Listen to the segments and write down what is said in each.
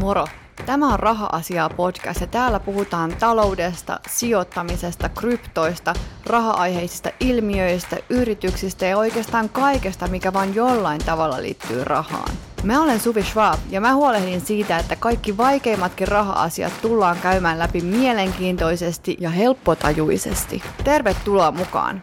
Moro! Tämä on Raha-asiaa podcast ja täällä puhutaan taloudesta, sijoittamisesta, kryptoista, raha-aiheisista ilmiöistä, yrityksistä ja oikeastaan kaikesta, mikä vain jollain tavalla liittyy rahaan. Mä olen Suvi Schwab ja mä huolehdin siitä, että kaikki vaikeimmatkin raha-asiat tullaan käymään läpi mielenkiintoisesti ja helppotajuisesti. Tervetuloa mukaan!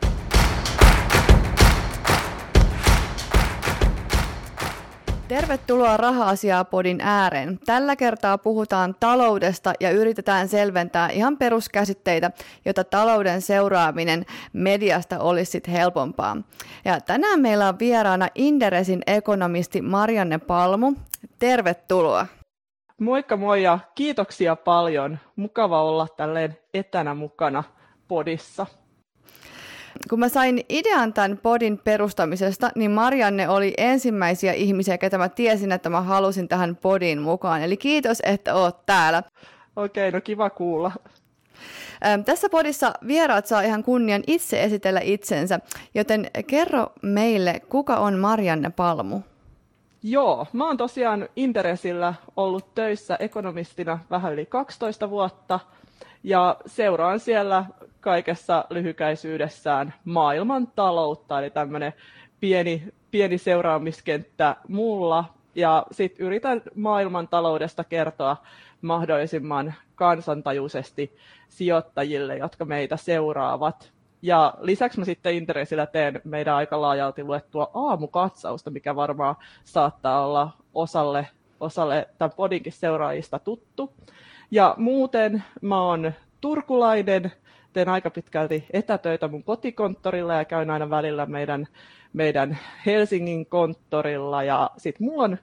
Tervetuloa Raha-asiaa podin ääreen. Tällä kertaa puhutaan taloudesta ja yritetään selventää ihan peruskäsitteitä, jotta talouden seuraaminen mediasta olisi sit helpompaa. Ja tänään meillä on vieraana Inderesin ekonomisti Marianne Palmu. Tervetuloa. Moikka moi ja kiitoksia paljon. Mukava olla tälleen etänä mukana podissa kun mä sain idean tämän podin perustamisesta, niin Marianne oli ensimmäisiä ihmisiä, ketä mä tiesin, että mä halusin tähän podin mukaan. Eli kiitos, että oot täällä. Okei, no kiva kuulla. Tässä podissa vieraat saa ihan kunnian itse esitellä itsensä, joten kerro meille, kuka on Marianne Palmu? Joo, mä oon tosiaan Interesillä ollut töissä ekonomistina vähän yli 12 vuotta ja seuraan siellä kaikessa lyhykäisyydessään maailman taloutta, eli tämmöinen pieni, pieni seuraamiskenttä mulla. Ja sitten yritän maailman taloudesta kertoa mahdollisimman kansantajuisesti sijoittajille, jotka meitä seuraavat. Ja lisäksi mä sitten Interesillä teen meidän aika laajalti luettua aamukatsausta, mikä varmaan saattaa olla osalle, osalle tämän podinkin seuraajista tuttu. Ja muuten mä oon turkulainen, teen aika pitkälti etätöitä mun kotikonttorilla ja käyn aina välillä meidän, meidän Helsingin konttorilla. Ja sitten mulla on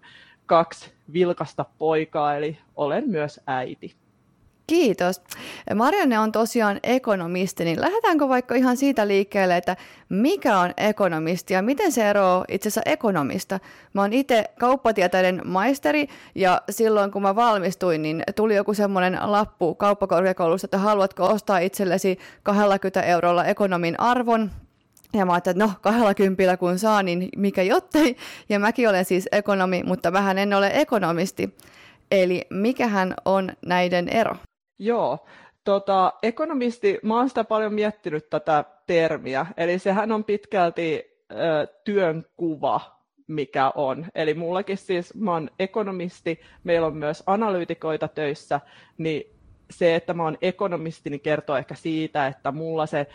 kaksi vilkasta poikaa, eli olen myös äiti. Kiitos. Marianne on tosiaan ekonomisti, niin lähdetäänkö vaikka ihan siitä liikkeelle, että mikä on ekonomisti ja miten se eroaa itse asiassa ekonomista? Mä oon itse kauppatieteiden maisteri ja silloin kun mä valmistuin, niin tuli joku semmoinen lappu kauppakorkeakoulusta, että haluatko ostaa itsellesi 20 eurolla ekonomin arvon, ja mä ajattelin, että no, kahdella kympillä kun saa, niin mikä jottei. Ja mäkin olen siis ekonomi, mutta vähän en ole ekonomisti. Eli mikähän on näiden ero? Joo, tota, ekonomisti, mä oon sitä paljon miettinyt tätä termiä, eli sehän on pitkälti ö, työn kuva, mikä on. Eli mullakin siis, mä oon ekonomisti, meillä on myös analyytikoita töissä, niin se, että mä oon ekonomisti, niin kertoo ehkä siitä, että mulla se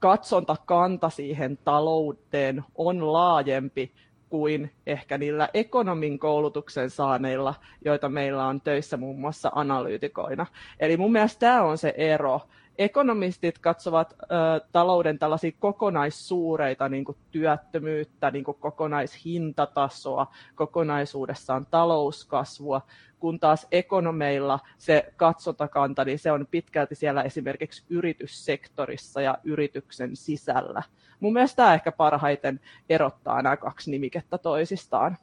katsontakanta siihen talouteen on laajempi kuin ehkä niillä ekonomin koulutuksen saaneilla, joita meillä on töissä muun muassa analyytikoina. Eli mun mielestä tämä on se ero. Ekonomistit katsovat ö, talouden tällaisia kokonaissuureita, niin kuin työttömyyttä, niin kuin kokonaishintatasoa, kokonaisuudessaan talouskasvua, kun taas ekonomeilla se katsotakanta, niin se on pitkälti siellä esimerkiksi yrityssektorissa ja yrityksen sisällä. Mun mielestä tämä ehkä parhaiten erottaa nämä kaksi nimikettä toisistaan.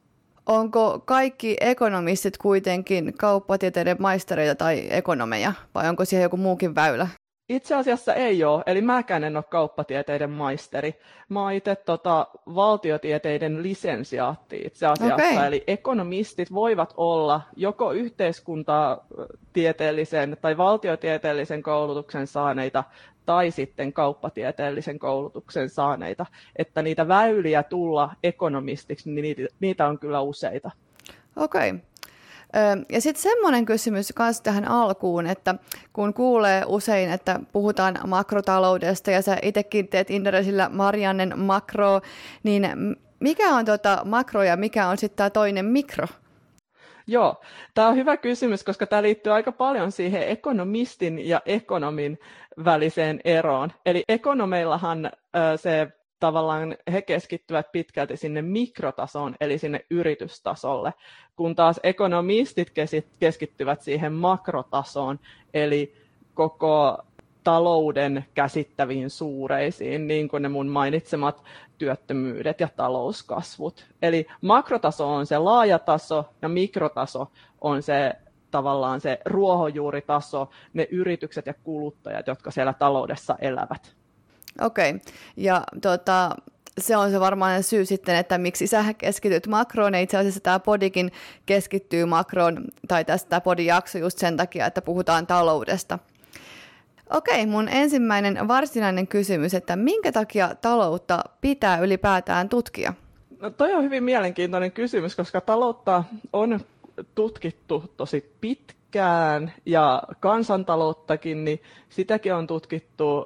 Onko kaikki ekonomistit kuitenkin kauppatieteiden maistereita tai ekonomeja, vai onko siihen joku muukin väylä? Itse asiassa ei ole, eli mäkään en ole kauppatieteiden maisteri. Mä oon itse tota, valtiotieteiden lisensiaatti itse asiassa, okay. eli ekonomistit voivat olla joko yhteiskuntatieteellisen tai valtiotieteellisen koulutuksen saaneita tai sitten kauppatieteellisen koulutuksen saaneita, että niitä väyliä tulla ekonomistiksi, niin niitä, niitä on kyllä useita. Okei. Okay. Ja sitten semmoinen kysymys myös tähän alkuun, että kun kuulee usein, että puhutaan makrotaloudesta ja sä itsekin teet Inderesillä Mariannen makro, niin mikä on tota makro ja mikä on sitten tämä toinen mikro? Joo, tämä on hyvä kysymys, koska tämä liittyy aika paljon siihen ekonomistin ja ekonomin väliseen eroon. Eli ekonomeillahan se tavallaan he keskittyvät pitkälti sinne mikrotasoon, eli sinne yritystasolle, kun taas ekonomistit keskittyvät siihen makrotasoon, eli koko talouden käsittäviin suureisiin, niin kuin ne mun mainitsemat työttömyydet ja talouskasvut. Eli makrotaso on se laaja taso ja mikrotaso on se tavallaan se ruohonjuuritaso, ne yritykset ja kuluttajat, jotka siellä taloudessa elävät. Okei, okay. ja tota, se on se varmaan syy sitten, että miksi sä keskityt makroon, ja itse asiassa tämä podikin keskittyy makroon, tai tästä podin jakso just sen takia, että puhutaan taloudesta. Okei, mun ensimmäinen varsinainen kysymys, että minkä takia taloutta pitää ylipäätään tutkia? No toi on hyvin mielenkiintoinen kysymys, koska taloutta on tutkittu tosi pitkään ja kansantalouttakin, niin sitäkin on tutkittu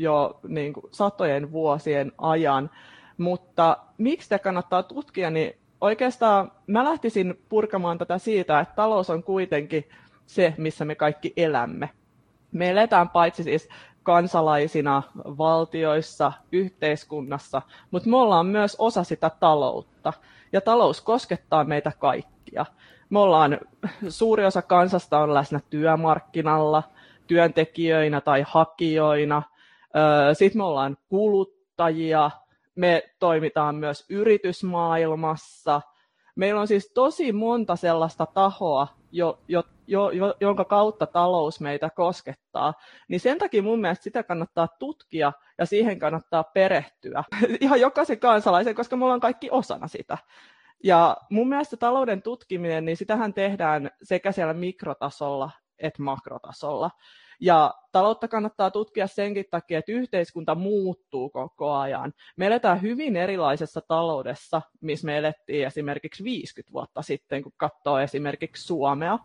jo niin kuin satojen vuosien ajan. Mutta miksi sitä kannattaa tutkia, niin oikeastaan mä lähtisin purkamaan tätä siitä, että talous on kuitenkin se, missä me kaikki elämme. Me eletään paitsi siis kansalaisina valtioissa, yhteiskunnassa, mutta me ollaan myös osa sitä taloutta. Ja talous koskettaa meitä kaikkia. Me ollaan, suuri osa kansasta on läsnä työmarkkinalla, työntekijöinä tai hakijoina. Sitten me ollaan kuluttajia, me toimitaan myös yritysmaailmassa. Meillä on siis tosi monta sellaista tahoa, jo, jo, jo, jo, jonka kautta talous meitä koskettaa, niin sen takia mun mielestä sitä kannattaa tutkia ja siihen kannattaa perehtyä. Ihan jokaisen kansalaisen, koska me ollaan kaikki osana sitä. Ja mun mielestä talouden tutkiminen, niin sitähän tehdään sekä siellä mikrotasolla että makrotasolla. Ja taloutta kannattaa tutkia senkin takia, että yhteiskunta muuttuu koko ajan. Me eletään hyvin erilaisessa taloudessa, missä me elettiin esimerkiksi 50 vuotta sitten, kun katsoo esimerkiksi Suomea.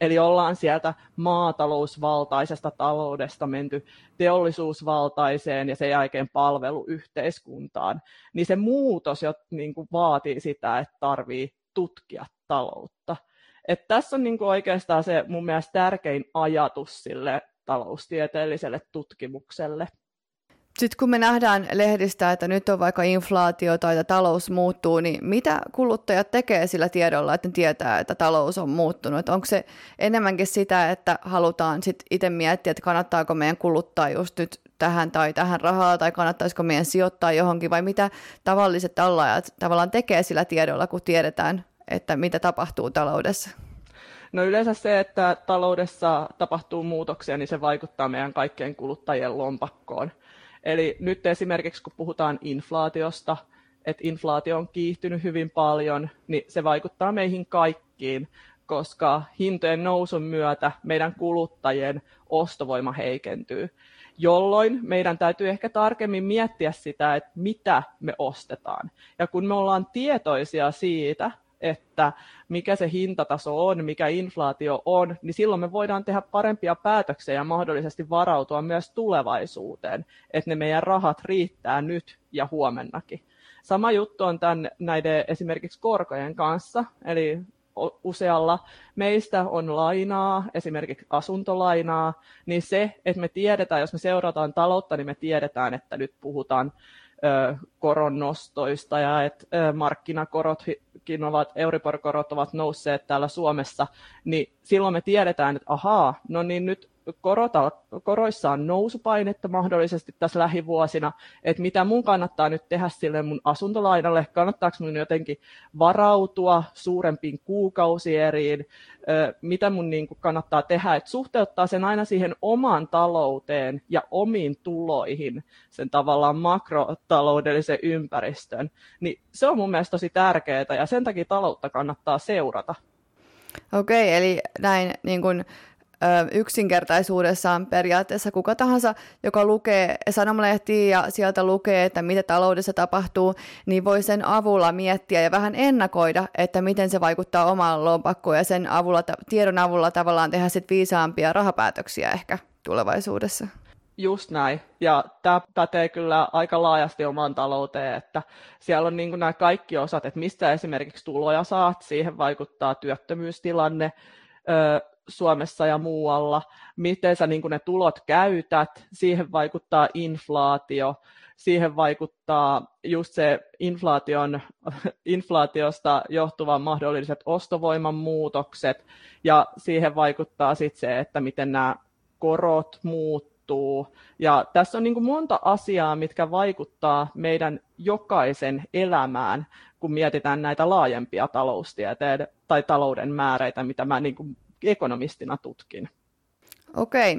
Eli ollaan sieltä maatalousvaltaisesta taloudesta menty teollisuusvaltaiseen ja sen jälkeen palveluyhteiskuntaan. Niin se muutos jo niin kuin vaatii sitä, että tarvii tutkia taloutta. Et tässä on niin kuin oikeastaan se mun mielestä tärkein ajatus sille taloustieteelliselle tutkimukselle. Sitten kun me nähdään lehdistä, että nyt on vaikka inflaatio tai että talous muuttuu, niin mitä kuluttajat tekee sillä tiedolla, että ne tietää, että talous on muuttunut? Onko se enemmänkin sitä, että halutaan sitten itse miettiä, että kannattaako meidän kuluttaa just nyt tähän tai tähän rahaa, tai kannattaisiko meidän sijoittaa johonkin, vai mitä tavalliset tallajat tavallaan tekee sillä tiedolla, kun tiedetään, että mitä tapahtuu taloudessa? No yleensä se, että taloudessa tapahtuu muutoksia, niin se vaikuttaa meidän kaikkien kuluttajien lompakkoon. Eli nyt esimerkiksi kun puhutaan inflaatiosta, että inflaatio on kiihtynyt hyvin paljon, niin se vaikuttaa meihin kaikkiin, koska hintojen nousun myötä meidän kuluttajien ostovoima heikentyy, jolloin meidän täytyy ehkä tarkemmin miettiä sitä, että mitä me ostetaan. Ja kun me ollaan tietoisia siitä, että mikä se hintataso on, mikä inflaatio on, niin silloin me voidaan tehdä parempia päätöksiä ja mahdollisesti varautua myös tulevaisuuteen, että ne meidän rahat riittää nyt ja huomennakin. Sama juttu on tämän, näiden esimerkiksi korkojen kanssa, eli usealla meistä on lainaa, esimerkiksi asuntolainaa, niin se, että me tiedetään, jos me seurataan taloutta, niin me tiedetään, että nyt puhutaan koronnostoista ja että markkinakorotkin ovat, Euribor-korot ovat nousseet täällä Suomessa, niin silloin me tiedetään, että ahaa, no niin nyt korota, koroissa on nousupainetta mahdollisesti tässä lähivuosina, että mitä mun kannattaa nyt tehdä sille mun asuntolainalle, kannattaako mun jotenkin varautua suurempiin kuukausieriin, mitä mun niin kuin kannattaa tehdä, että suhteuttaa sen aina siihen omaan talouteen ja omiin tuloihin, sen tavallaan makrotaloudellisen ympäristön, niin se on mun mielestä tosi tärkeää ja sen takia taloutta kannattaa seurata. Okei, eli näin niin kuin yksinkertaisuudessaan periaatteessa kuka tahansa, joka lukee sanomalehtiä ja sieltä lukee, että mitä taloudessa tapahtuu, niin voi sen avulla miettiä ja vähän ennakoida, että miten se vaikuttaa omaan lompakkoon ja sen avulla, tiedon avulla tavallaan tehdä sit viisaampia rahapäätöksiä ehkä tulevaisuudessa. Just näin. Ja tämä pätee kyllä aika laajasti omaan talouteen, että siellä on niin nämä kaikki osat, että mistä esimerkiksi tuloja saat, siihen vaikuttaa työttömyystilanne, Suomessa ja muualla, miten sä niin ne tulot käytät, siihen vaikuttaa inflaatio, siihen vaikuttaa just se inflaation, inflaatiosta johtuvan mahdolliset ostovoiman muutokset, ja siihen vaikuttaa sitten se, että miten nämä korot muuttuu. Ja tässä on niin monta asiaa, mitkä vaikuttaa meidän jokaisen elämään, kun mietitään näitä laajempia taloustieteen tai talouden määreitä, mitä mä niin ekonomistina tutkin. Okei.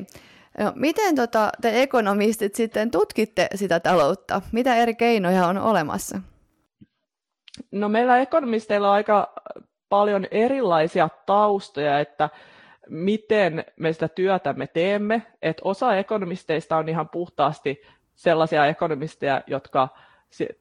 No, miten tota, te ekonomistit sitten tutkitte sitä taloutta? Mitä eri keinoja on olemassa? No meillä ekonomisteilla on aika paljon erilaisia taustoja, että miten me sitä työtä me teemme. Että osa ekonomisteista on ihan puhtaasti sellaisia ekonomisteja, jotka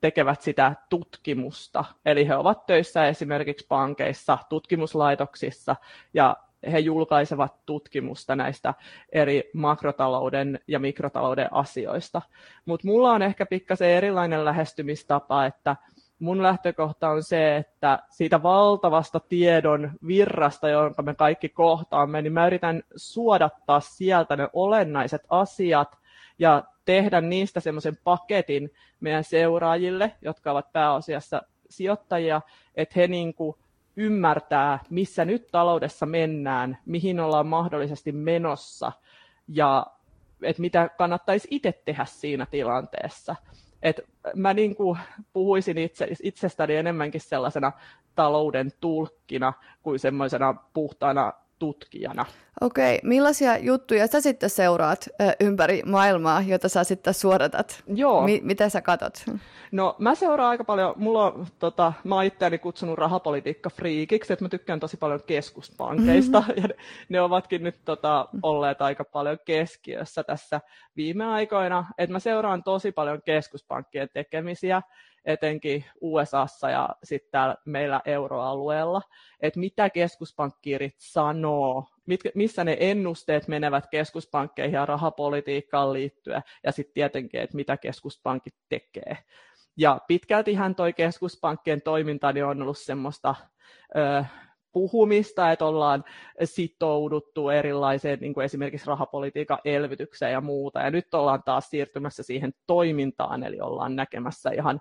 tekevät sitä tutkimusta. Eli he ovat töissä esimerkiksi pankeissa, tutkimuslaitoksissa ja he julkaisevat tutkimusta näistä eri makrotalouden ja mikrotalouden asioista. Mutta mulla on ehkä pikkasen erilainen lähestymistapa, että mun lähtökohta on se, että siitä valtavasta tiedon virrasta, jonka me kaikki kohtaamme, niin mä yritän suodattaa sieltä ne olennaiset asiat ja tehdä niistä semmoisen paketin meidän seuraajille, jotka ovat pääasiassa sijoittajia, että he niin kuin ymmärtää, missä nyt taloudessa mennään, mihin ollaan mahdollisesti menossa ja että mitä kannattaisi itse tehdä siinä tilanteessa. Et mä niin kuin puhuisin itse, itsestäni enemmänkin sellaisena talouden tulkkina kuin semmoisena puhtaana tutkijana. Okei, millaisia juttuja sä sitten seuraat ö, ympäri maailmaa, jota sä sitten suodatat? Joo. Mi- mitä sä katot? No mä seuraan aika paljon, mulla on, tota, mä oon itseäni kutsunut rahapolitiikka friikiksi, että mä tykkään tosi paljon keskuspankeista, mm-hmm. ja ne, ne ovatkin nyt tota, olleet aika paljon keskiössä tässä viime aikoina, että mä seuraan tosi paljon keskuspankkien tekemisiä, etenkin USAssa ja sitten täällä meillä euroalueella, että mitä keskuspankkiirit sanoo, mitkä, missä ne ennusteet menevät keskuspankkeihin ja rahapolitiikkaan liittyen, ja sitten tietenkin, että mitä keskuspankit tekee. Ja pitkältihän toi keskuspankkien toiminta niin on ollut semmoista puhumista, että ollaan sitouduttu erilaiseen niin kuin esimerkiksi rahapolitiikan elvytykseen ja muuta. Ja nyt ollaan taas siirtymässä siihen toimintaan, eli ollaan näkemässä ihan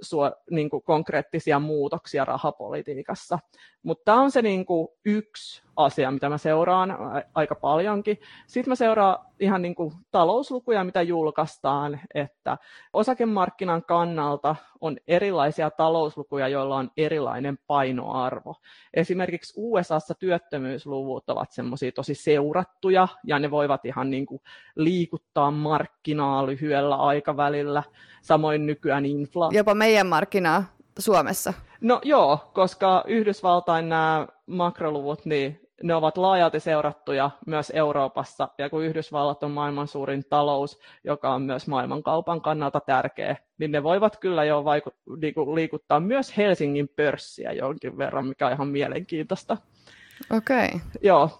suo, niin kuin konkreettisia muutoksia rahapolitiikassa. Mutta tämä on se niin kuin yksi asia, mitä mä seuraan aika paljonkin. Sitten mä seuraan ihan niin kuin talouslukuja, mitä julkaistaan, että osakemarkkinan kannalta on erilaisia talouslukuja, joilla on erilainen painoarvo. Esimerkiksi USAssa työttömyysluvut ovat semmoisia tosi seurattuja, ja ne voivat ihan niin kuin liikuttaa markkinaa lyhyellä aikavälillä. Samoin nykyään inflaatio. Jopa meidän markkinaa Suomessa. No joo, koska Yhdysvaltain nämä makroluvut, niin ne ovat laajalti seurattuja myös Euroopassa, ja kun Yhdysvallat on maailman suurin talous, joka on myös maailmankaupan kannalta tärkeä, niin ne voivat kyllä jo vaiku- niinku liikuttaa myös Helsingin pörssiä jonkin verran, mikä on ihan mielenkiintoista. Okei. Okay. Joo,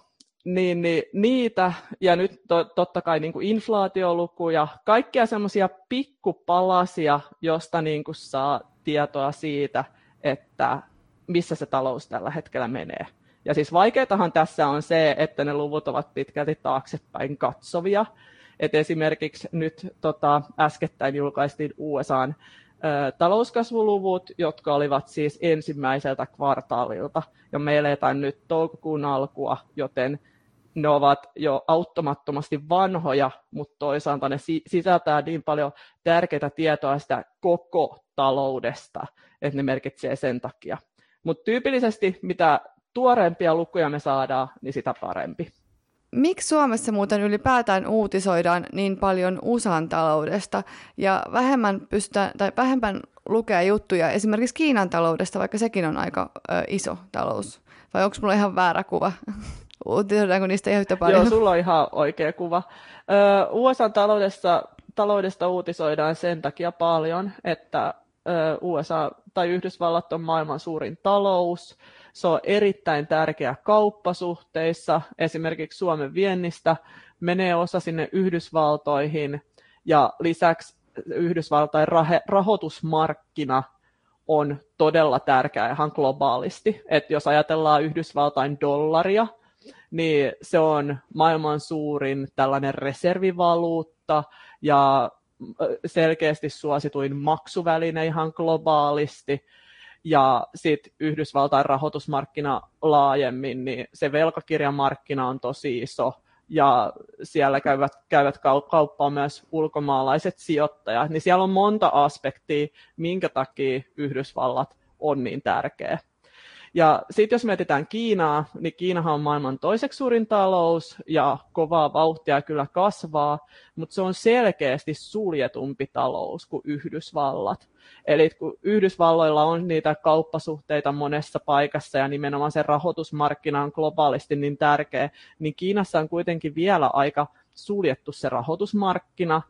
niin, niin niitä, ja nyt to, totta kai niin kuin inflaatiolukuja, kaikkia semmoisia pikkupalasia, josta niin kuin saa tietoa siitä, että missä se talous tällä hetkellä menee. Ja siis vaikeatahan tässä on se, että ne luvut ovat pitkälti taaksepäin katsovia. Et esimerkiksi nyt tota, äskettäin julkaistiin USAn ö, talouskasvuluvut, jotka olivat siis ensimmäiseltä kvartaalilta. Ja me eletään nyt toukokuun alkua, joten ne ovat jo auttamattomasti vanhoja, mutta toisaalta ne sisältää niin paljon tärkeitä tietoa sitä koko taloudesta, että ne merkitsee sen takia. Mutta tyypillisesti mitä tuoreempia lukuja me saadaan, niin sitä parempi. Miksi Suomessa muuten ylipäätään uutisoidaan niin paljon USAn taloudesta ja vähemmän, pystytään, tai vähemmän lukea juttuja esimerkiksi Kiinan taloudesta, vaikka sekin on aika ö, iso talous? Vai onko mulla ihan väärä kuva? Uutisoidaanko niistä ihan yhtä paljon? Joo, sulla on ihan oikea kuva. Ö, USAn taloudessa, taloudesta uutisoidaan sen takia paljon, että ö, USA tai Yhdysvallat on maailman suurin talous, se on erittäin tärkeä kauppasuhteissa, esimerkiksi Suomen viennistä menee osa sinne Yhdysvaltoihin ja lisäksi Yhdysvaltain rahoitusmarkkina on todella tärkeä ihan globaalisti. Et jos ajatellaan Yhdysvaltain dollaria, niin se on maailman suurin tällainen reservivaluutta ja selkeästi suosituin maksuväline ihan globaalisti ja sitten Yhdysvaltain rahoitusmarkkina laajemmin, niin se velkakirjamarkkina on tosi iso, ja siellä käyvät, käyvät kauppaa myös ulkomaalaiset sijoittajat, niin siellä on monta aspektia, minkä takia Yhdysvallat on niin tärkeä. Ja sitten jos mietitään Kiinaa, niin Kiinahan on maailman toiseksi suurin talous ja kovaa vauhtia kyllä kasvaa, mutta se on selkeästi suljetumpi talous kuin Yhdysvallat. Eli kun Yhdysvalloilla on niitä kauppasuhteita monessa paikassa ja nimenomaan se rahoitusmarkkina on globaalisti niin tärkeä, niin Kiinassa on kuitenkin vielä aika suljettu se rahoitusmarkkina.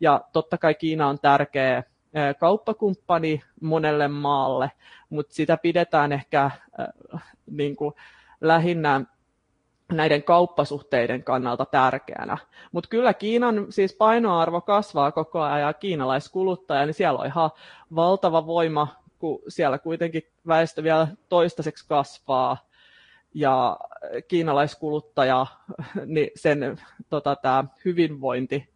Ja totta kai Kiina on tärkeä kauppakumppani monelle maalle, mutta sitä pidetään ehkä niin kuin lähinnä näiden kauppasuhteiden kannalta tärkeänä. Mutta kyllä Kiinan siis painoarvo kasvaa koko ajan ja kiinalaiskuluttaja, niin siellä on ihan valtava voima, kun siellä kuitenkin väestö vielä toistaiseksi kasvaa ja kiinalaiskuluttaja, niin sen tota, tämä hyvinvointi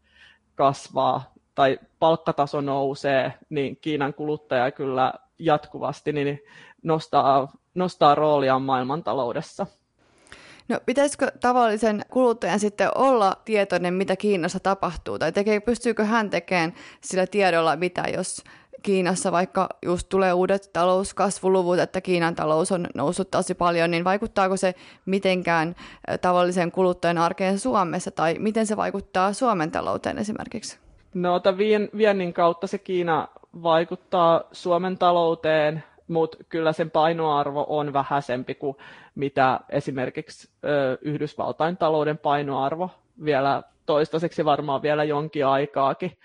kasvaa tai palkkataso nousee, niin Kiinan kuluttaja kyllä jatkuvasti niin nostaa, nostaa roolia maailmantaloudessa. No pitäisikö tavallisen kuluttajan sitten olla tietoinen, mitä Kiinassa tapahtuu, tai tekee, pystyykö hän tekemään sillä tiedolla mitä, jos Kiinassa vaikka just tulee uudet talouskasvuluvut, että Kiinan talous on noussut tosi paljon, niin vaikuttaako se mitenkään tavallisen kuluttajan arkeen Suomessa, tai miten se vaikuttaa Suomen talouteen esimerkiksi? No, vien, viennin kautta se Kiina vaikuttaa Suomen talouteen, mutta kyllä sen painoarvo on vähäisempi kuin mitä esimerkiksi Yhdysvaltain talouden painoarvo vielä toistaiseksi varmaan vielä jonkin aikaakin.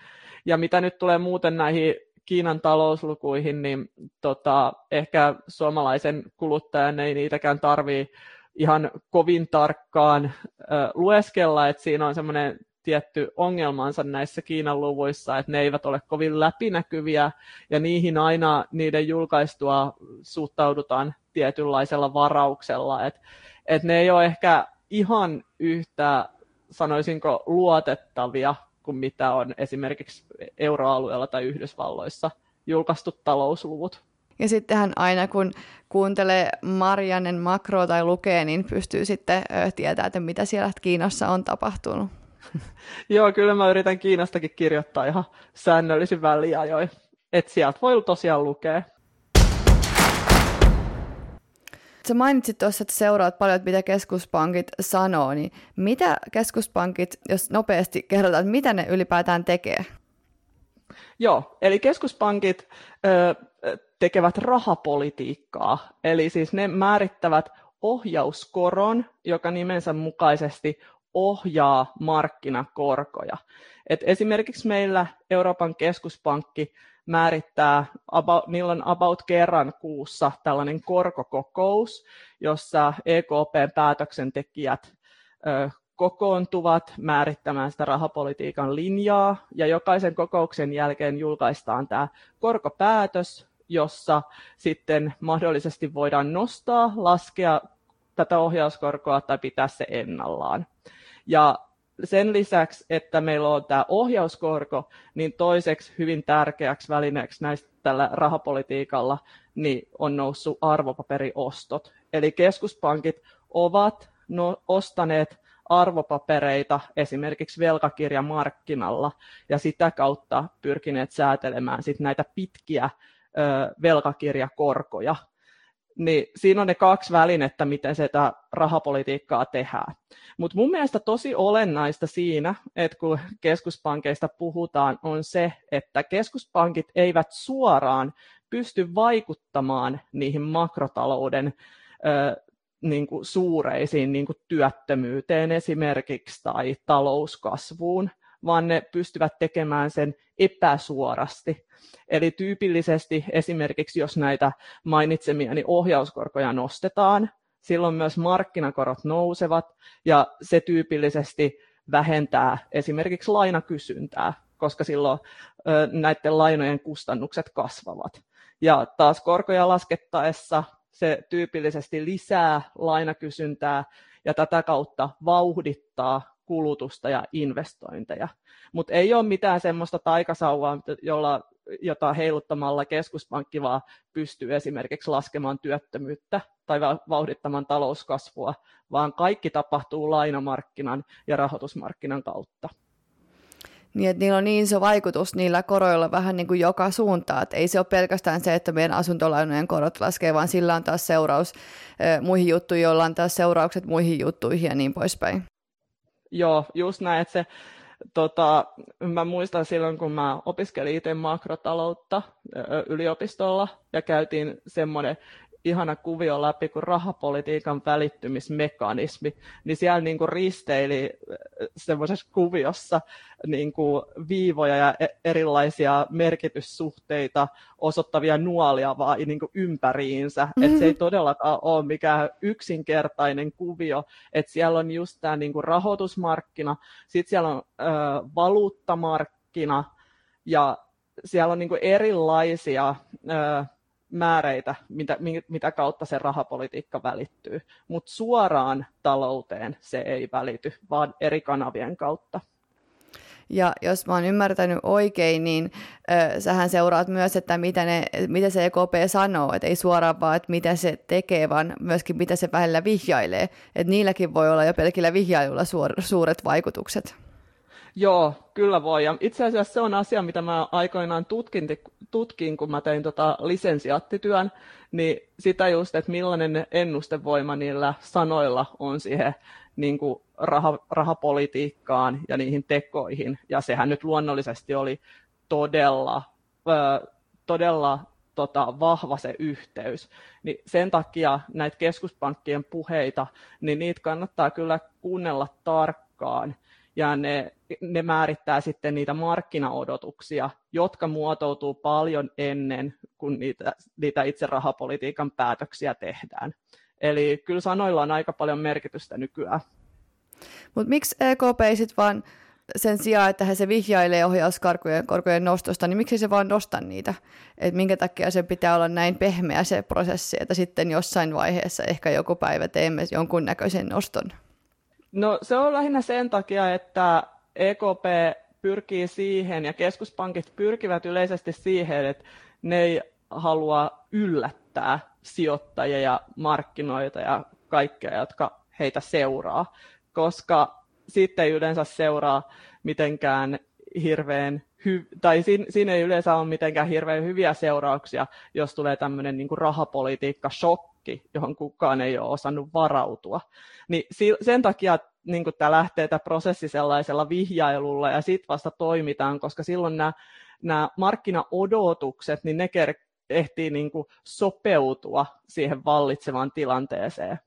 Ja mitä nyt tulee muuten näihin Kiinan talouslukuihin, niin tota, ehkä suomalaisen kuluttajan ei niitäkään tarvii ihan kovin tarkkaan ö, lueskella, että siinä on semmoinen tietty ongelmansa näissä Kiinan luvuissa, että ne eivät ole kovin läpinäkyviä ja niihin aina niiden julkaistua suhtaudutaan tietynlaisella varauksella, että et ne ei ole ehkä ihan yhtä, sanoisinko, luotettavia kuin mitä on esimerkiksi euroalueella tai Yhdysvalloissa julkaistut talousluvut. Ja sittenhän aina kun kuuntelee Marianen makroa tai lukee, niin pystyy sitten tietämään, että mitä siellä Kiinassa on tapahtunut. Joo, kyllä mä yritän Kiinastakin kirjoittaa ihan säännöllisin väliajoin. Että sieltä voi tosiaan lukea. Sä mainitsit tuossa, että seuraat paljon, että mitä keskuspankit sanoo, niin mitä keskuspankit, jos nopeasti kerrotaan, että mitä ne ylipäätään tekee? Joo, eli keskuspankit ö, tekevät rahapolitiikkaa, eli siis ne määrittävät ohjauskoron, joka nimensä mukaisesti ohjaa markkinakorkoja. Et esimerkiksi meillä Euroopan keskuspankki määrittää, about, niillä on about kerran kuussa tällainen korkokokous, jossa EKPn päätöksentekijät ö, kokoontuvat määrittämään sitä rahapolitiikan linjaa, ja jokaisen kokouksen jälkeen julkaistaan tämä korkopäätös, jossa sitten mahdollisesti voidaan nostaa, laskea tätä ohjauskorkoa tai pitää se ennallaan. Ja sen lisäksi, että meillä on tämä ohjauskorko, niin toiseksi hyvin tärkeäksi välineeksi näistä tällä rahapolitiikalla niin on noussut arvopaperiostot. Eli keskuspankit ovat no, ostaneet arvopapereita esimerkiksi velkakirjamarkkinalla ja sitä kautta pyrkineet säätelemään sit näitä pitkiä ö, velkakirjakorkoja niin siinä on ne kaksi välinettä, miten sitä rahapolitiikkaa tehdään. Mutta mun mielestä tosi olennaista siinä, että kun keskuspankeista puhutaan, on se, että keskuspankit eivät suoraan pysty vaikuttamaan niihin makrotalouden ö, niin kuin suureisiin niin kuin työttömyyteen esimerkiksi tai talouskasvuun, vaan ne pystyvät tekemään sen epäsuorasti. Eli tyypillisesti esimerkiksi jos näitä mainitsemiani ohjauskorkoja nostetaan, silloin myös markkinakorot nousevat ja se tyypillisesti vähentää esimerkiksi lainakysyntää, koska silloin näiden lainojen kustannukset kasvavat. Ja taas korkoja laskettaessa se tyypillisesti lisää lainakysyntää ja tätä kautta vauhdittaa kulutusta ja investointeja. Mutta ei ole mitään semmoista taikasauvaa, jolla, jota heiluttamalla keskuspankki vaan pystyy esimerkiksi laskemaan työttömyyttä tai vauhdittamaan talouskasvua, vaan kaikki tapahtuu lainamarkkinan ja rahoitusmarkkinan kautta. Niin, että niillä on niin iso vaikutus niillä koroilla vähän niin kuin joka suuntaan. Että ei se ole pelkästään se, että meidän asuntolainojen korot laskee, vaan sillä on taas seuraus äh, muihin juttuihin, joilla on taas seuraukset muihin juttuihin ja niin poispäin. Joo, just näin, että se, tota, mä muistan silloin, kun mä opiskelin itse makrotaloutta yliopistolla ja käytiin semmoinen ihana kuvio läpi kuin rahapolitiikan välittymismekanismi, niin siellä niin kuin risteili äh, semmoisessa kuviossa niin kuin viivoja ja e-, erilaisia merkityssuhteita osoittavia nuolia vaan niin kuin ympäriinsä. Mm-hmm. Että se ei todellakaan ole mikään yksinkertainen kuvio, että siellä on just tämä niin kuin rahoitusmarkkina, sitten siellä on ö, valuuttamarkkina ja siellä on niin kuin erilaisia ö, määreitä, mitä, mitä kautta se rahapolitiikka välittyy. Mutta suoraan talouteen se ei välity, vaan eri kanavien kautta. Ja jos mä oon ymmärtänyt oikein, niin ö, sähän seuraat myös, että mitä, ne, mitä se EKP sanoo, että ei suoraan vaan, että mitä se tekee, vaan myöskin mitä se välillä vihjailee. Että niilläkin voi olla jo pelkillä vihjailulla suor, suuret vaikutukset. Joo, kyllä voi. Ja itse asiassa se on asia, mitä mä aikoinaan tutkin, tutkin kun mä tein tota lisensiaattityön, niin sitä just, että millainen ennustevoima niillä sanoilla on siihen niin kuin rah, rahapolitiikkaan ja niihin tekoihin. Ja sehän nyt luonnollisesti oli todella, ö, todella tota, vahva se yhteys. Niin sen takia näitä keskuspankkien puheita, niin niitä kannattaa kyllä kuunnella tarkkaan ja ne, ne määrittää sitten niitä markkinaodotuksia, jotka muotoutuu paljon ennen kuin niitä, niitä itse rahapolitiikan päätöksiä tehdään. Eli kyllä sanoilla on aika paljon merkitystä nykyään. Mutta miksi EKP ei sitten vaan sen sijaan, että he se vihjailee ohjauskorkojen korkojen nostosta, niin miksi se vaan nosta niitä? Et minkä takia se pitää olla näin pehmeä se prosessi, että sitten jossain vaiheessa ehkä joku päivä teemme jonkun näköisen noston? No se on lähinnä sen takia, että EKP pyrkii siihen ja keskuspankit pyrkivät yleisesti siihen, että ne ei halua yllättää sijoittajia ja markkinoita ja kaikkea, jotka heitä seuraa, koska sitten ei yleensä seuraa mitenkään hirveän hy- tai siinä, siinä ei yleensä ole mitenkään hirveän hyviä seurauksia, jos tulee tämmöinen niin rahapolitiikka shokki, johon kukaan ei ole osannut varautua. Niin sen takia niin tämä lähtee tämä prosessi sellaisella vihjailulla ja sitten vasta toimitaan, koska silloin nämä, nämä markkinaodotukset, niin ne ehtii niin kuin sopeutua siihen vallitsevaan tilanteeseen.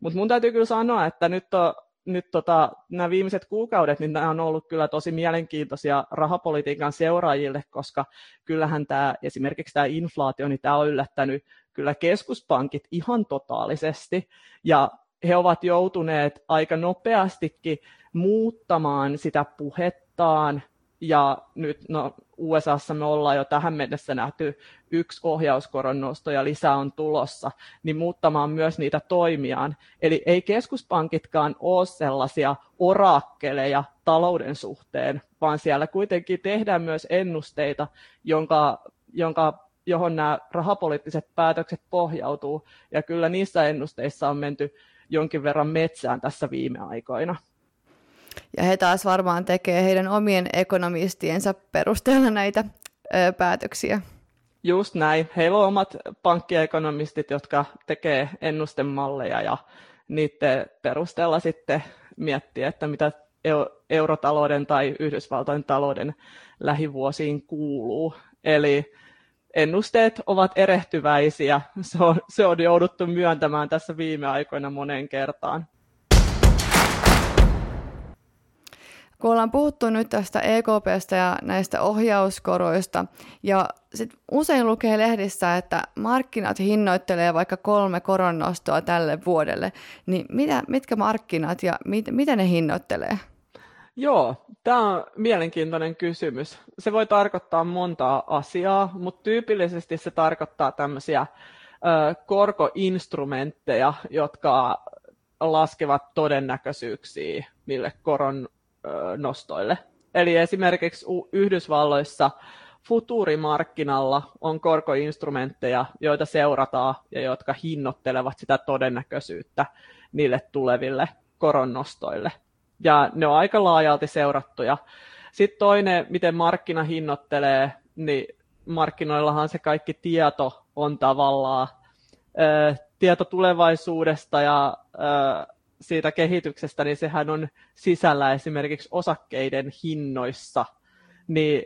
Mutta mun täytyy kyllä sanoa, että nyt on nyt tota, nämä viimeiset kuukaudet, niin nämä on ollut kyllä tosi mielenkiintoisia rahapolitiikan seuraajille, koska kyllähän tämä, esimerkiksi tämä inflaatio, niin tämä on yllättänyt kyllä keskuspankit ihan totaalisesti, ja he ovat joutuneet aika nopeastikin muuttamaan sitä puhettaan, ja nyt no, USAssa me ollaan jo tähän mennessä nähty yksi ohjauskoron nosto ja lisää on tulossa, niin muuttamaan myös niitä toimiaan. Eli ei keskuspankitkaan ole sellaisia orakkeleja talouden suhteen, vaan siellä kuitenkin tehdään myös ennusteita, jonka, jonka johon nämä rahapoliittiset päätökset pohjautuu. Ja kyllä niissä ennusteissa on menty jonkin verran metsään tässä viime aikoina. Ja he taas varmaan tekee heidän omien ekonomistiensa perusteella näitä ö, päätöksiä. Just näin. Heillä on omat pankkiekonomistit, jotka tekee ennustemalleja ja niiden perusteella sitten miettiä, että mitä eurotalouden tai Yhdysvaltain talouden lähivuosiin kuuluu. Eli ennusteet ovat erehtyväisiä. Se on, se on jouduttu myöntämään tässä viime aikoina moneen kertaan. kun ollaan puhuttu nyt tästä EKPstä ja näistä ohjauskoroista, ja sit usein lukee lehdissä, että markkinat hinnoittelee vaikka kolme koronnostoa tälle vuodelle, niin mitä, mitkä markkinat ja mit, mitä ne hinnoittelee? Joo, tämä on mielenkiintoinen kysymys. Se voi tarkoittaa montaa asiaa, mutta tyypillisesti se tarkoittaa tämmöisiä korkoinstrumentteja, jotka laskevat todennäköisyyksiä niille koron nostoille. Eli esimerkiksi Yhdysvalloissa futurimarkkinalla on korkoinstrumentteja, joita seurataan ja jotka hinnoittelevat sitä todennäköisyyttä niille tuleville koronnostoille. Ja ne on aika laajalti seurattuja. Sitten toinen, miten markkina hinnoittelee, niin markkinoillahan se kaikki tieto on tavallaan tieto tulevaisuudesta ja siitä kehityksestä, niin sehän on sisällä esimerkiksi osakkeiden hinnoissa, niin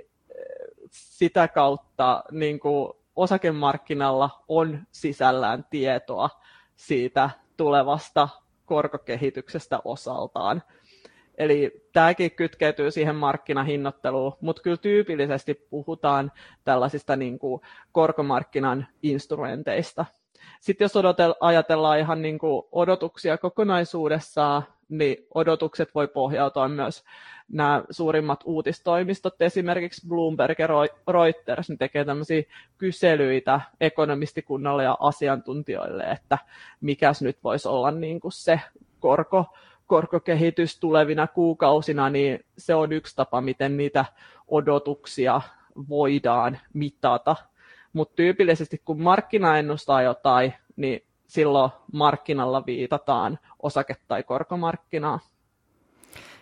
sitä kautta niin kuin osakemarkkinalla on sisällään tietoa siitä tulevasta korkokehityksestä osaltaan. Eli tämäkin kytkeytyy siihen markkinahinnoitteluun, mutta kyllä tyypillisesti puhutaan tällaisista niin kuin korkomarkkinan instrumenteista. Sitten jos odotel, ajatellaan ihan niin kuin odotuksia kokonaisuudessaan, niin odotukset voi pohjautua myös nämä suurimmat uutistoimistot, esimerkiksi Bloomberg ja Reuters, ne tekee tämmöisiä kyselyitä ekonomistikunnalle ja asiantuntijoille, että mikäs nyt voisi olla niin kuin se korko, korkokehitys tulevina kuukausina, niin se on yksi tapa, miten niitä odotuksia voidaan mitata. Mutta tyypillisesti kun markkina ennustaa jotain, niin silloin markkinalla viitataan osake- tai korkomarkkinaa.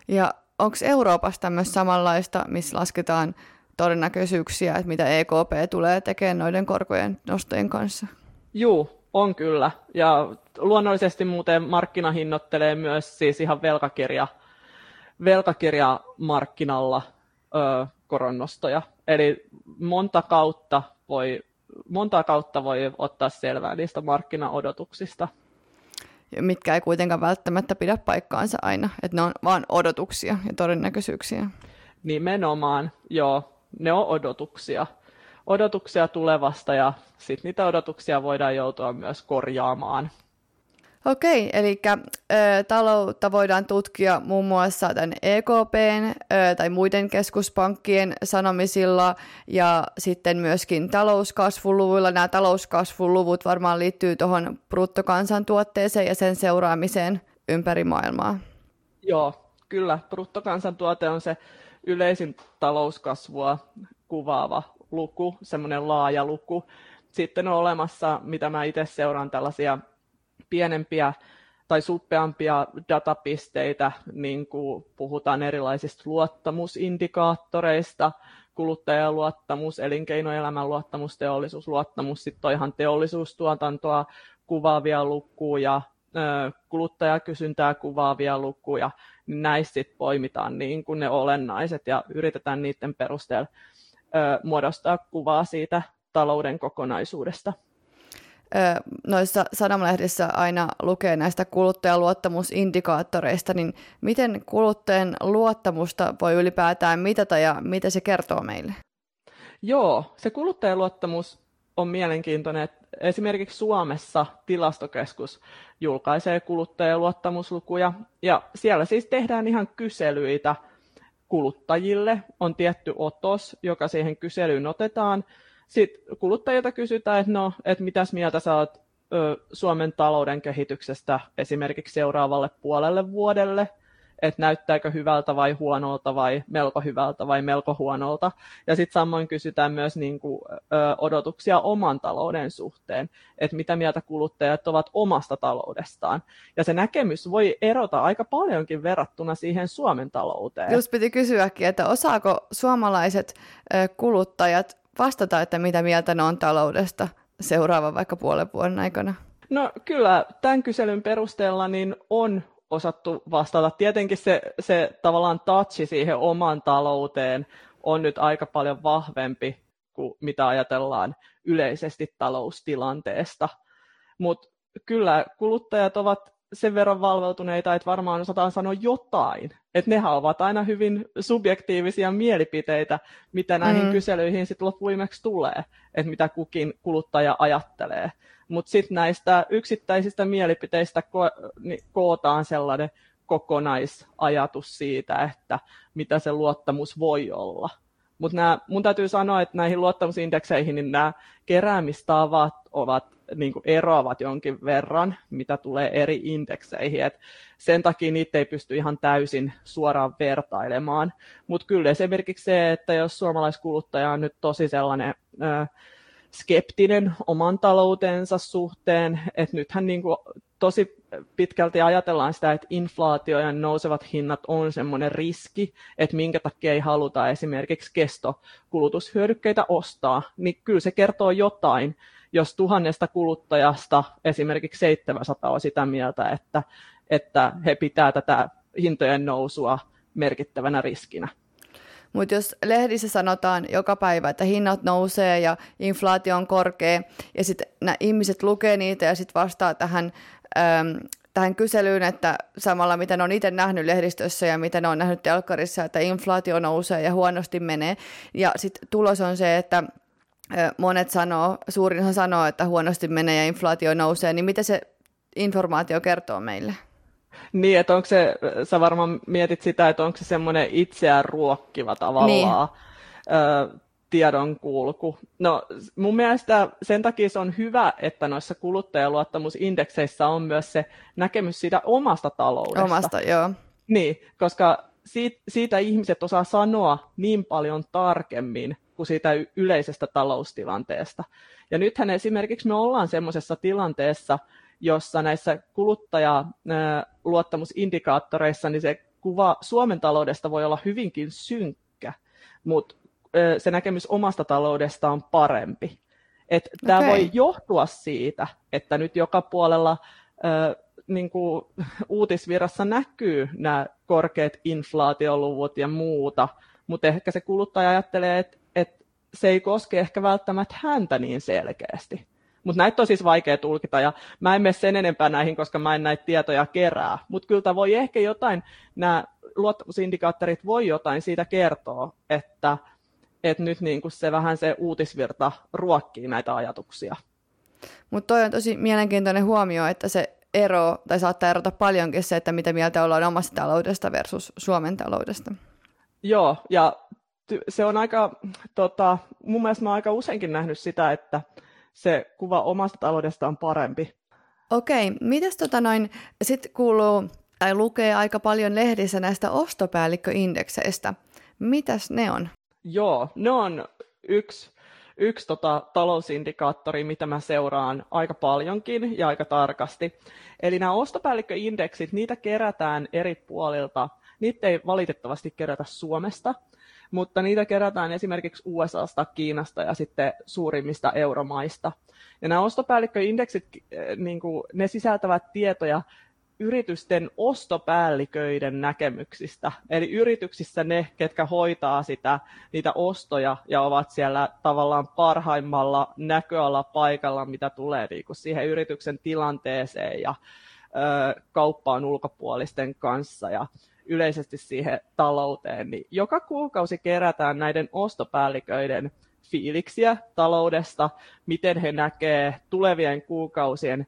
Ja onko Euroopassa myös samanlaista, missä lasketaan todennäköisyyksiä, että mitä EKP tulee tekemään noiden korkojen nostojen kanssa? Joo, on kyllä. Ja luonnollisesti muuten markkina hinnoittelee myös siis ihan velkakirja, velkakirjamarkkinalla ö, koronnostoja. Eli monta kautta voi, monta kautta voi ottaa selvää niistä markkinaodotuksista. Mitkä ei kuitenkaan välttämättä pidä paikkaansa aina, että ne on vain odotuksia ja todennäköisyyksiä. Nimenomaan, joo, ne on odotuksia odotuksia tulevasta ja sitten niitä odotuksia voidaan joutua myös korjaamaan. Okei, eli ö, taloutta voidaan tutkia muun muassa tämän EKPn ö, tai muiden keskuspankkien sanomisilla ja sitten myöskin talouskasvuluvuilla. Nämä talouskasvuluvut varmaan liittyy tuohon bruttokansantuotteeseen ja sen seuraamiseen ympäri maailmaa. Joo, kyllä. Bruttokansantuote on se yleisin talouskasvua kuvaava luku, semmoinen laaja luku. Sitten on olemassa, mitä mä itse seuraan, tällaisia pienempiä tai suppeampia datapisteitä, niin kuin puhutaan erilaisista luottamusindikaattoreista, kuluttajaluottamus, elinkeinoelämän luottamus, teollisuusluottamus, sitten on ihan teollisuustuotantoa kuvaavia lukuja, kuluttajakysyntää kuvaavia lukuja, niin näistä poimitaan niin kuin ne olennaiset ja yritetään niiden perusteella muodostaa kuvaa siitä talouden kokonaisuudesta. Noissa sanomalehdissä aina lukee näistä kuluttajaluottamusindikaattoreista, niin miten kuluttajan luottamusta voi ylipäätään mitata ja mitä se kertoo meille? Joo, se kuluttajaluottamus on mielenkiintoinen. Esimerkiksi Suomessa tilastokeskus julkaisee kuluttajaluottamuslukuja ja siellä siis tehdään ihan kyselyitä – kuluttajille on tietty otos, joka siihen kyselyyn otetaan. Sitten kuluttajilta kysytään, että no, että mitäs mieltä sä oot Suomen talouden kehityksestä esimerkiksi seuraavalle puolelle vuodelle – että näyttääkö hyvältä vai huonolta vai melko hyvältä vai melko huonolta. Ja sitten samoin kysytään myös niin kuin, ö, odotuksia oman talouden suhteen, että mitä mieltä kuluttajat ovat omasta taloudestaan. Ja se näkemys voi erota aika paljonkin verrattuna siihen Suomen talouteen. Just piti kysyäkin, että osaako suomalaiset ö, kuluttajat vastata, että mitä mieltä ne on taloudesta seuraavan vaikka puolen vuoden aikana? No kyllä, tämän kyselyn perusteella niin on osattu vastata. Tietenkin se, se tavallaan touchi siihen omaan talouteen on nyt aika paljon vahvempi kuin mitä ajatellaan yleisesti taloustilanteesta. Mutta kyllä kuluttajat ovat sen verran valveutuneita, että varmaan osataan sanoa jotain. Että nehän ovat aina hyvin subjektiivisia mielipiteitä, mitä näihin mm. kyselyihin sitten loppuimeksi tulee, että mitä kukin kuluttaja ajattelee. Mutta sitten näistä yksittäisistä mielipiteistä ko- niin kootaan sellainen kokonaisajatus siitä, että mitä se luottamus voi olla. Mutta mun täytyy sanoa, että näihin luottamusindekseihin niin nämä keräämistavat ovat niin kuin eroavat jonkin verran, mitä tulee eri indekseihin. Et sen takia niitä ei pysty ihan täysin suoraan vertailemaan. Mutta kyllä esimerkiksi se, että jos suomalaiskuluttaja on nyt tosi sellainen ö, skeptinen oman taloutensa suhteen, että nythän niin kuin tosi pitkälti ajatellaan sitä, että inflaatio ja nousevat hinnat on semmoinen riski, että minkä takia ei haluta esimerkiksi kestokulutushyödykkeitä ostaa, niin kyllä se kertoo jotain, jos tuhannesta kuluttajasta esimerkiksi 700 on sitä mieltä, että, että he pitää tätä hintojen nousua merkittävänä riskinä. Mutta jos lehdissä sanotaan joka päivä, että hinnat nousee ja inflaatio on korkea, ja sitten nämä ihmiset lukee niitä ja sitten vastaa tähän, äm, tähän kyselyyn, että samalla mitä ne on itse nähnyt lehdistössä ja mitä ne on nähnyt telkkarissa, että inflaatio nousee ja huonosti menee. Ja sitten tulos on se, että monet sanoo, suurinhan sanoo, että huonosti menee ja inflaatio nousee, niin mitä se informaatio kertoo meille? Niin, että onko se, sä varmaan mietit sitä, että onko se semmoinen itseään ruokkiva tavallaan niin. ö, tiedonkulku. No mun mielestä sen takia se on hyvä, että noissa kuluttajaluottamusindekseissä on myös se näkemys siitä omasta taloudesta. Omasta, joo. Niin, koska siitä, siitä ihmiset osaa sanoa niin paljon tarkemmin kuin siitä yleisestä taloustilanteesta. Ja nythän esimerkiksi me ollaan semmoisessa tilanteessa, jossa näissä kuluttajaluottamusindikaattoreissa niin se kuva Suomen taloudesta voi olla hyvinkin synkkä, mutta se näkemys omasta taloudesta on parempi. Et tämä okay. voi johtua siitä, että nyt joka puolella niin kuin uutisvirassa näkyy nämä korkeat inflaatioluvut ja muuta, mutta ehkä se kuluttaja ajattelee, että, että se ei koske ehkä välttämättä häntä niin selkeästi. Mutta näitä on siis vaikea tulkita ja mä en mene sen enempää näihin, koska mä en näitä tietoja kerää. Mutta kyllä voi ehkä jotain, nämä luottamusindikaattorit voi jotain siitä kertoa, että, että nyt niin kuin se vähän se uutisvirta ruokkii näitä ajatuksia. Mutta toi on tosi mielenkiintoinen huomio, että se ero, tai saattaa erota paljonkin se, että mitä mieltä ollaan omasta taloudesta versus Suomen taloudesta. Joo, ja se on aika, tota, mun mielestä mä oon aika useinkin nähnyt sitä, että se kuva omasta taloudesta on parempi. Okei, mitäs tota noin, sitten kuuluu tai lukee aika paljon lehdissä näistä ostopäällikköindekseistä. Mitäs ne on? Joo, ne on yksi, yksi tota, talousindikaattori, mitä mä seuraan aika paljonkin ja aika tarkasti. Eli nämä ostopäällikköindeksit, niitä kerätään eri puolilta. Niitä ei valitettavasti kerätä Suomesta, mutta niitä kerätään esimerkiksi USAsta, Kiinasta ja sitten suurimmista euromaista. Ja nämä ostopäällikköindeksit, eh, niin kuin, ne sisältävät tietoja yritysten ostopäälliköiden näkemyksistä. Eli yrityksissä ne, ketkä hoitaa sitä, niitä ostoja ja ovat siellä tavallaan parhaimmalla näköala paikalla, mitä tulee niin kuin siihen yrityksen tilanteeseen ja ö, kauppaan ulkopuolisten kanssa. Ja yleisesti siihen talouteen, niin joka kuukausi kerätään näiden ostopäälliköiden fiiliksiä taloudesta, miten he näkee tulevien kuukausien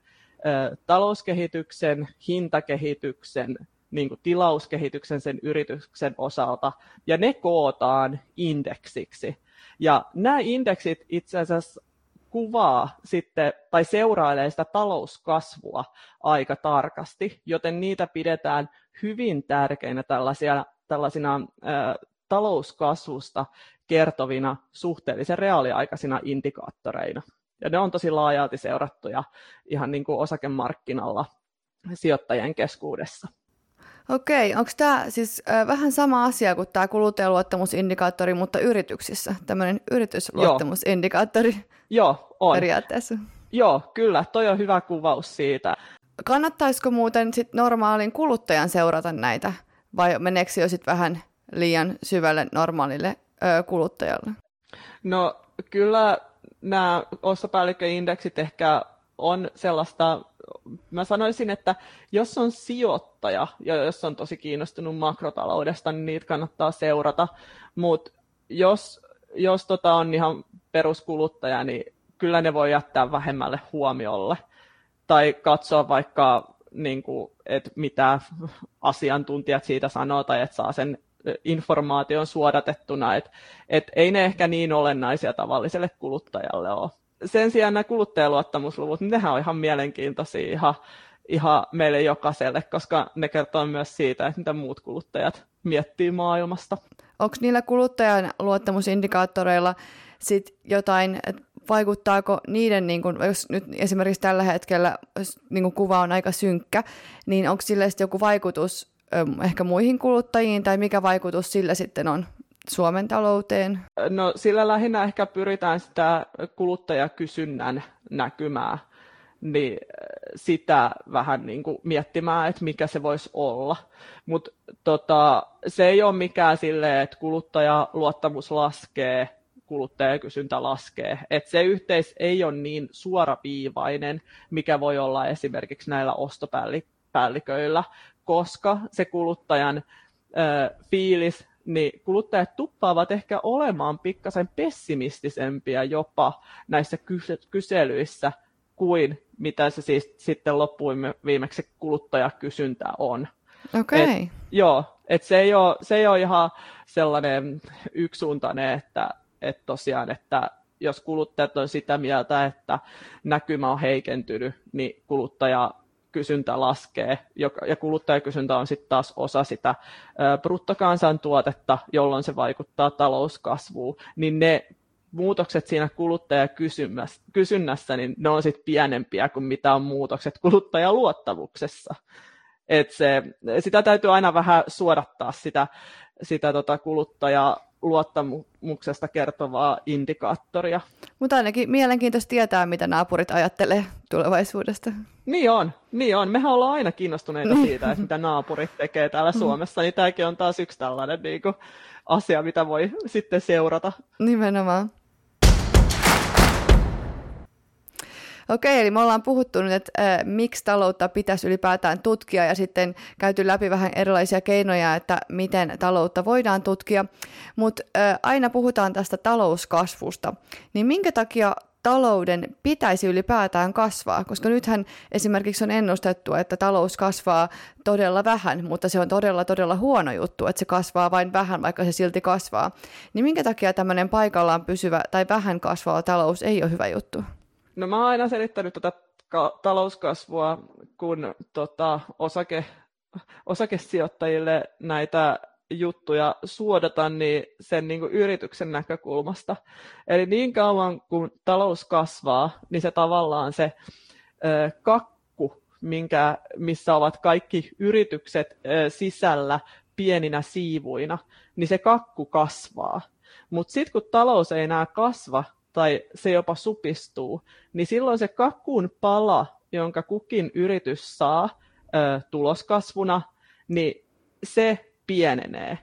talouskehityksen, hintakehityksen, niin kuin tilauskehityksen sen yrityksen osalta, ja ne kootaan indeksiksi. Ja nämä indeksit itse asiassa kuvaa sitten tai seurailee sitä talouskasvua aika tarkasti, joten niitä pidetään hyvin tärkeinä tällaisia, tällaisina ä, talouskasvusta kertovina suhteellisen reaaliaikaisina indikaattoreina. Ja ne on tosi laajalti seurattuja ihan niin kuin osakemarkkinalla sijoittajien keskuudessa. Okei, onko tämä siis äh, vähän sama asia kuin tämä kuluttajaluottamusindikaattori, mutta yrityksissä, tämmöinen yritysluottamusindikaattori Joo, on. periaatteessa? Joo, kyllä, toi on hyvä kuvaus siitä. Kannattaisiko muuten sit normaalin kuluttajan seurata näitä, vai meneekö jo sit vähän liian syvälle normaalille ö, kuluttajalle? No kyllä nämä ostopäällikköindeksit ehkä on sellaista, mä sanoisin, että jos on sijoittaja ja jos on tosi kiinnostunut makrotaloudesta, niin niitä kannattaa seurata, mutta jos, jos tota on ihan peruskuluttaja, niin kyllä ne voi jättää vähemmälle huomiolle. Tai katsoa vaikka, niin kuin, että mitä asiantuntijat siitä sanoo tai että saa sen informaation suodatettuna, että et ei ne ehkä niin olennaisia tavalliselle kuluttajalle ole. Sen sijaan nämä kuluttajaluottamusluvut, niin nehän on ihan mielenkiintoisia ihan, ihan meille jokaiselle, koska ne kertoo myös siitä, että mitä muut kuluttajat miettii maailmasta. Onko niillä kuluttajan luottamusindikaattoreilla sit jotain, vaikuttaako niiden, niin kuin, jos nyt esimerkiksi tällä hetkellä niin kuin kuva on aika synkkä, niin onko sitten joku vaikutus ehkä muihin kuluttajiin, tai mikä vaikutus sillä sitten on Suomen talouteen? No sillä lähinnä ehkä pyritään sitä kuluttajakysynnän näkymää, niin sitä vähän niin kuin miettimään, että mikä se voisi olla. Mutta tota, se ei ole mikään silleen, että kuluttajaluottamus laskee, kuluttajakysyntä laskee. Et se yhteis ei ole niin suoraviivainen, mikä voi olla esimerkiksi näillä ostopäälliköillä, koska se kuluttajan ö, fiilis, niin kuluttajat tuppaavat ehkä olemaan pikkasen pessimistisempiä jopa näissä kyselyissä kuin mitä se siis sitten loppuun viimeksi kuluttajakysyntä on. Okei. Okay. Et, joo, et se, ei ole, se ei ole ihan sellainen yksisuuntainen, että et tosiaan, että jos kuluttajat on sitä mieltä, että näkymä on heikentynyt, niin kuluttaja kysyntä laskee, ja kuluttajakysyntä on sitten taas osa sitä bruttokansantuotetta, jolloin se vaikuttaa talouskasvuun, niin ne muutokset siinä kuluttajakysynnässä, niin ne on sitten pienempiä kuin mitä on muutokset kuluttajaluottamuksessa. Et se, sitä täytyy aina vähän suodattaa sitä, sitä tota kuluttajaluottamuksesta kertovaa indikaattoria. Mutta ainakin mielenkiintoista tietää, mitä naapurit ajattelee tulevaisuudesta. Niin on, niin on. Mehän ollaan aina kiinnostuneita niin. siitä, että mitä naapurit tekee täällä mm. Suomessa, niin tämäkin on taas yksi tällainen niin kuin, asia, mitä voi sitten seurata. Nimenomaan. Okei, eli me ollaan puhuttu nyt, että äh, miksi taloutta pitäisi ylipäätään tutkia ja sitten käyty läpi vähän erilaisia keinoja, että miten taloutta voidaan tutkia. Mutta äh, aina puhutaan tästä talouskasvusta. Niin minkä takia talouden pitäisi ylipäätään kasvaa, koska nythän esimerkiksi on ennustettu, että talous kasvaa todella vähän, mutta se on todella todella huono juttu, että se kasvaa vain vähän, vaikka se silti kasvaa. Niin minkä takia tämmöinen paikallaan pysyvä tai vähän kasvava talous ei ole hyvä juttu? No mä oon aina selittänyt tätä ka- talouskasvua, kun tota, osake, osakesijoittajille näitä juttuja suodatan niin sen niin kuin yrityksen näkökulmasta. Eli niin kauan kun talous kasvaa, niin se tavallaan se ö, kakku, minkä, missä ovat kaikki yritykset ö, sisällä pieninä siivuina, niin se kakku kasvaa. Mutta sitten kun talous ei enää kasva, tai se jopa supistuu, niin silloin se kakun pala, jonka kukin yritys saa ö, tuloskasvuna, niin se pienenee.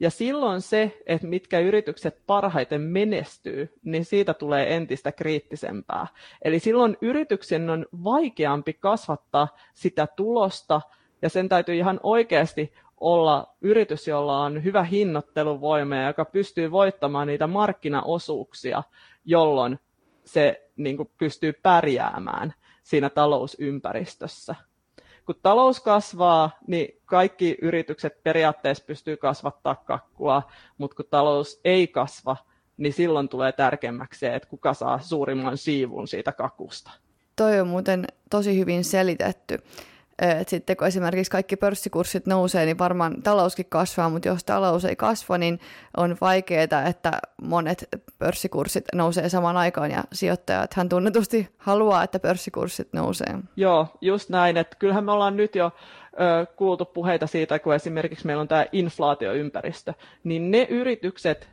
Ja silloin se, että mitkä yritykset parhaiten menestyy, niin siitä tulee entistä kriittisempää. Eli silloin yrityksen on vaikeampi kasvattaa sitä tulosta, ja sen täytyy ihan oikeasti olla yritys, jolla on hyvä hinnoitteluvoima ja joka pystyy voittamaan niitä markkinaosuuksia, jolloin se niin kuin, pystyy pärjäämään siinä talousympäristössä. Kun talous kasvaa, niin kaikki yritykset periaatteessa pystyy kasvattaa kakkua, mutta kun talous ei kasva, niin silloin tulee tärkeämmäksi se, että kuka saa suurimman siivun siitä kakusta. Toi on muuten tosi hyvin selitetty. Et sitten kun esimerkiksi kaikki pörssikurssit nousee, niin varmaan talouskin kasvaa, mutta jos talous ei kasva, niin on vaikeaa, että monet pörssikurssit nousee samaan aikaan ja sijoittajat hän tunnetusti haluaa, että pörssikurssit nousee. Joo, just näin, että kyllähän me ollaan nyt jo ö, kuultu puheita siitä, kun esimerkiksi meillä on tämä inflaatioympäristö, niin ne yritykset,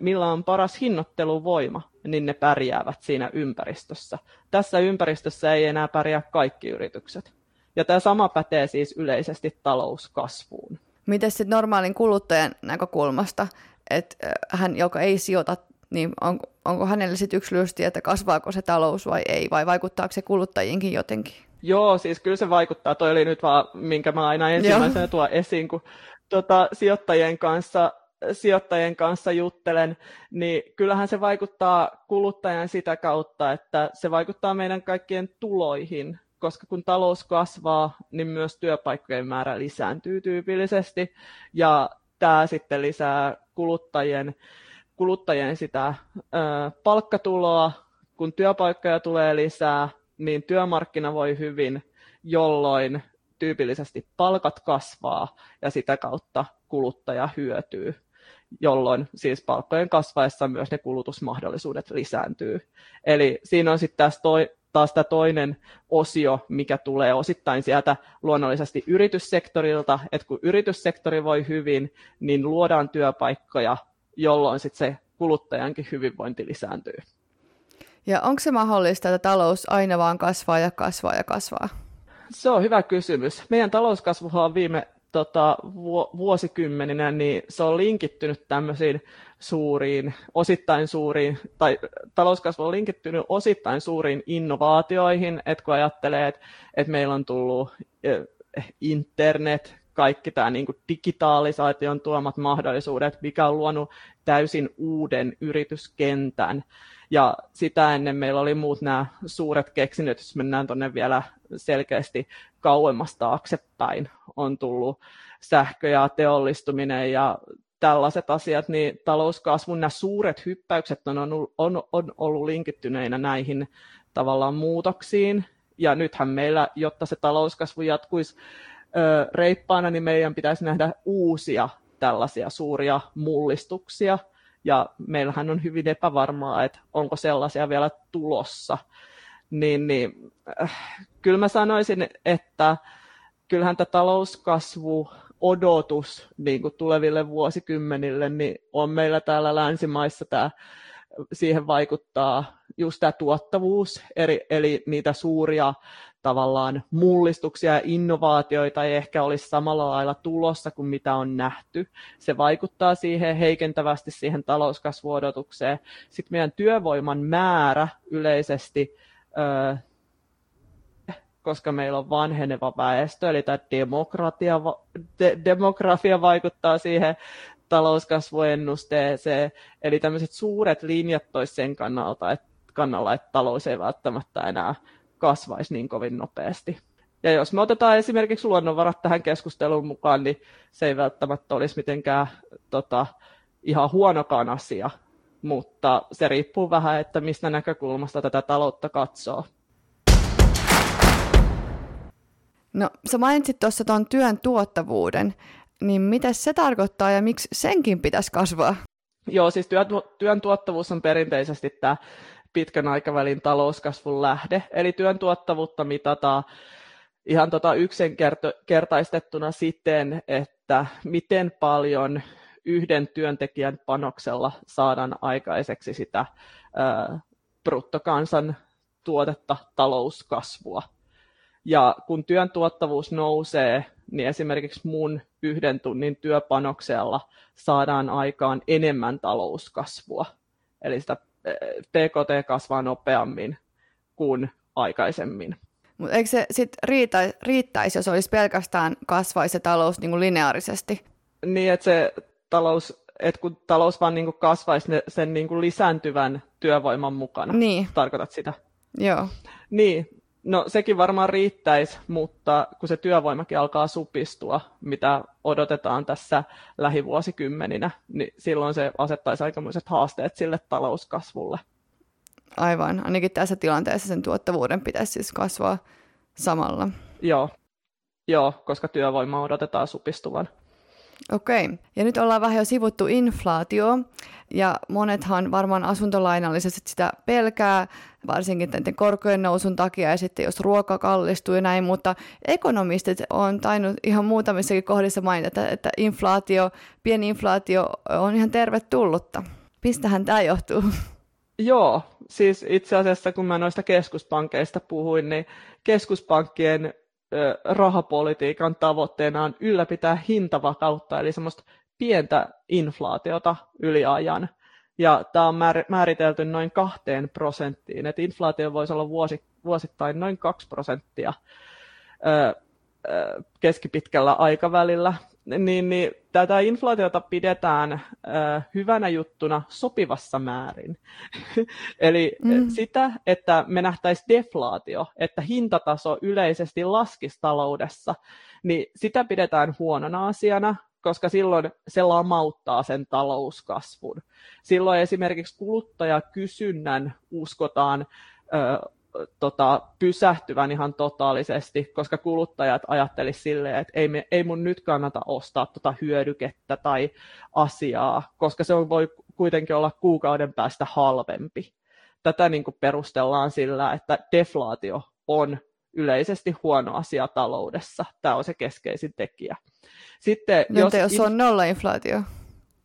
millä on paras hinnoitteluvoima, niin ne pärjäävät siinä ympäristössä. Tässä ympäristössä ei enää pärjää kaikki yritykset. Ja tämä sama pätee siis yleisesti talouskasvuun. Miten sitten normaalin kuluttajan näkökulmasta, että hän, joka ei sijoita, niin on, onko hänelle sitten yksilöllisesti, että kasvaako se talous vai ei, vai vaikuttaako se kuluttajiinkin jotenkin? Joo, siis kyllä se vaikuttaa. Toi oli nyt vaan, minkä mä aina ensimmäisenä tuon esiin, kun tota, sijoittajien kanssa sijoittajien kanssa juttelen, niin kyllähän se vaikuttaa kuluttajan sitä kautta, että se vaikuttaa meidän kaikkien tuloihin koska kun talous kasvaa, niin myös työpaikkojen määrä lisääntyy tyypillisesti, ja tämä sitten lisää kuluttajien, kuluttajien sitä ö, palkkatuloa, kun työpaikkoja tulee lisää, niin työmarkkina voi hyvin, jolloin tyypillisesti palkat kasvaa ja sitä kautta kuluttaja hyötyy. jolloin siis palkkojen kasvaessa myös ne kulutusmahdollisuudet lisääntyy. Eli siinä on sitten taas, toi, taas tämä toinen osio, mikä tulee osittain sieltä luonnollisesti yrityssektorilta, että kun yrityssektori voi hyvin, niin luodaan työpaikkoja, jolloin sitten se kuluttajankin hyvinvointi lisääntyy. Ja onko se mahdollista, että talous aina vaan kasvaa ja kasvaa ja kasvaa? Se on hyvä kysymys. Meidän talouskasvuhan on viime tota, vuosikymmeninä, niin se on linkittynyt tämmöisiin suuriin, osittain suuriin, tai talouskasvu on linkittynyt osittain suuriin innovaatioihin, että kun ajattelee, että, että meillä on tullut eh, internet, kaikki tämä niin digitalisaation tuomat mahdollisuudet, mikä on luonut täysin uuden yrityskentän. Ja sitä ennen meillä oli muut nämä suuret keksinnöt, jos mennään tuonne vielä selkeästi kauemmas taaksepäin, on tullut sähkö ja teollistuminen ja tällaiset asiat, niin talouskasvun nämä suuret hyppäykset on, on, on, on ollut linkittyneinä näihin tavallaan muutoksiin. Ja nythän meillä, jotta se talouskasvu jatkuisi ö, reippaana, niin meidän pitäisi nähdä uusia tällaisia suuria mullistuksia. Ja meillähän on hyvin epävarmaa, että onko sellaisia vielä tulossa. Niin, niin äh, kyllä mä sanoisin, että kyllähän tämä talouskasvu odotus niin kuin tuleville vuosikymmenille, niin on meillä täällä länsimaissa tämä, siihen vaikuttaa just tämä tuottavuus, eli, eli niitä suuria tavallaan mullistuksia ja innovaatioita ei ehkä olisi samalla lailla tulossa kuin mitä on nähty. Se vaikuttaa siihen heikentävästi siihen talouskasvuodotukseen. Sitten meidän työvoiman määrä yleisesti koska meillä on vanheneva väestö, eli tämä demokratia, de, demografia vaikuttaa siihen talouskasvuennusteeseen, eli tämmöiset suuret linjat tois sen kannalta, että, kannalla, että talous ei välttämättä enää kasvaisi niin kovin nopeasti. Ja jos me otetaan esimerkiksi luonnonvarat tähän keskusteluun mukaan, niin se ei välttämättä olisi mitenkään tota, ihan huonokaan asia, mutta se riippuu vähän, että mistä näkökulmasta tätä taloutta katsoo. No sä mainitsit tuossa tuon työn tuottavuuden, niin mitä se tarkoittaa ja miksi senkin pitäisi kasvaa? Joo, siis työn, työn tuottavuus on perinteisesti tämä pitkän aikavälin talouskasvun lähde, eli työn tuottavuutta mitataan ihan tota yksinkertaistettuna siten, että miten paljon yhden työntekijän panoksella saadaan aikaiseksi sitä ää, bruttokansan tuotetta talouskasvua. Ja kun työn tuottavuus nousee, niin esimerkiksi mun yhden tunnin työpanoksella saadaan aikaan enemmän talouskasvua. Eli sitä PKT kasvaa nopeammin kuin aikaisemmin. Mutta eikö se sitten riitä, riittäisi, jos olisi pelkästään kasvaisi se talous niin kuin lineaarisesti? Niin, että se talous, että kun talous vaan niin kuin kasvaisi sen niin kuin lisääntyvän työvoiman mukana. Niin. Tarkoitat sitä? Joo. Niin, No sekin varmaan riittäisi, mutta kun se työvoimakin alkaa supistua, mitä odotetaan tässä lähivuosikymmeninä, niin silloin se asettaisi aikamoiset haasteet sille talouskasvulle. Aivan, ainakin tässä tilanteessa sen tuottavuuden pitäisi siis kasvaa samalla. Joo, Joo koska työvoima odotetaan supistuvan. Okei, ja nyt ollaan vähän jo sivuttu inflaatio, ja monethan varmaan asuntolainalliset sitä pelkää, varsinkin näiden korkojen nousun takia, ja sitten jos ruoka kallistuu ja näin, mutta ekonomistit on tainnut ihan muutamissakin kohdissa mainita, että, inflaatio, pieni inflaatio on ihan tervetullutta. Mistähän tämä johtuu? Joo, siis itse asiassa kun mä noista keskuspankkeista puhuin, niin keskuspankkien rahapolitiikan tavoitteena on ylläpitää hintavakautta, eli semmoista pientä inflaatiota yli ajan. Ja tämä on määritelty noin kahteen prosenttiin, että inflaatio voisi olla vuosi, vuosittain noin kaksi prosenttia keskipitkällä aikavälillä niin, niin tätä inflaatiota pidetään äh, hyvänä juttuna sopivassa määrin. Eli mm. sitä, että me nähtäisiin deflaatio, että hintataso yleisesti laskisi taloudessa, niin sitä pidetään huonona asiana, koska silloin se lamauttaa sen talouskasvun. Silloin esimerkiksi kuluttajakysynnän uskotaan ö, tota, pysähtyvän ihan totaalisesti, koska kuluttajat ajattelisivat silleen, että ei, me, ei mun nyt kannata ostaa tota hyödykettä tai asiaa, koska se on, voi kuitenkin olla kuukauden päästä halvempi. Tätä niin kuin perustellaan sillä, että deflaatio on yleisesti huono asia taloudessa. Tämä on se keskeisin tekijä. Sitten, no, jos, jos on nolla-inflaatio?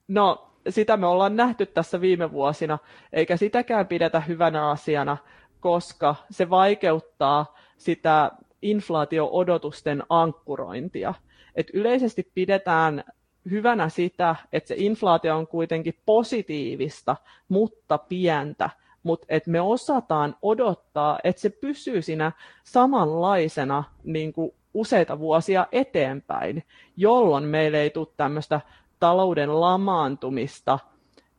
No, sitä me ollaan nähty tässä viime vuosina, eikä sitäkään pidetä hyvänä asiana, koska se vaikeuttaa sitä inflaatio-odotusten ankkurointia. Et yleisesti pidetään hyvänä sitä, että se inflaatio on kuitenkin positiivista, mutta pientä, mutta että me osataan odottaa, että se pysyy siinä samanlaisena niin kuin useita vuosia eteenpäin, jolloin meille ei tule tämmöistä talouden lamaantumista,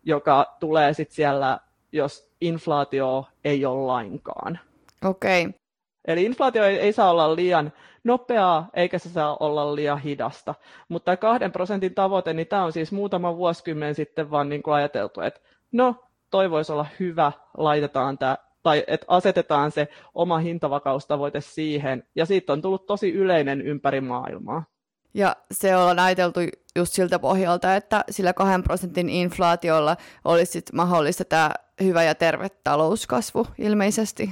joka tulee sitten siellä, jos inflaatio ei ole lainkaan. Okei. Okay. Eli inflaatio ei, ei saa olla liian nopeaa, eikä se saa olla liian hidasta. Mutta tämä kahden prosentin tavoite, niin tämä on siis muutama vuosikymmen sitten vaan niin kuin ajateltu, että no, toi voisi olla hyvä, laitetaan tämä, tai että asetetaan se oma hintavakaustavoite siihen, ja siitä on tullut tosi yleinen ympäri maailmaa. Ja se on ajateltu just siltä pohjalta, että sillä kahden prosentin inflaatiolla olisi sit mahdollista tämä hyvä ja terve talouskasvu ilmeisesti.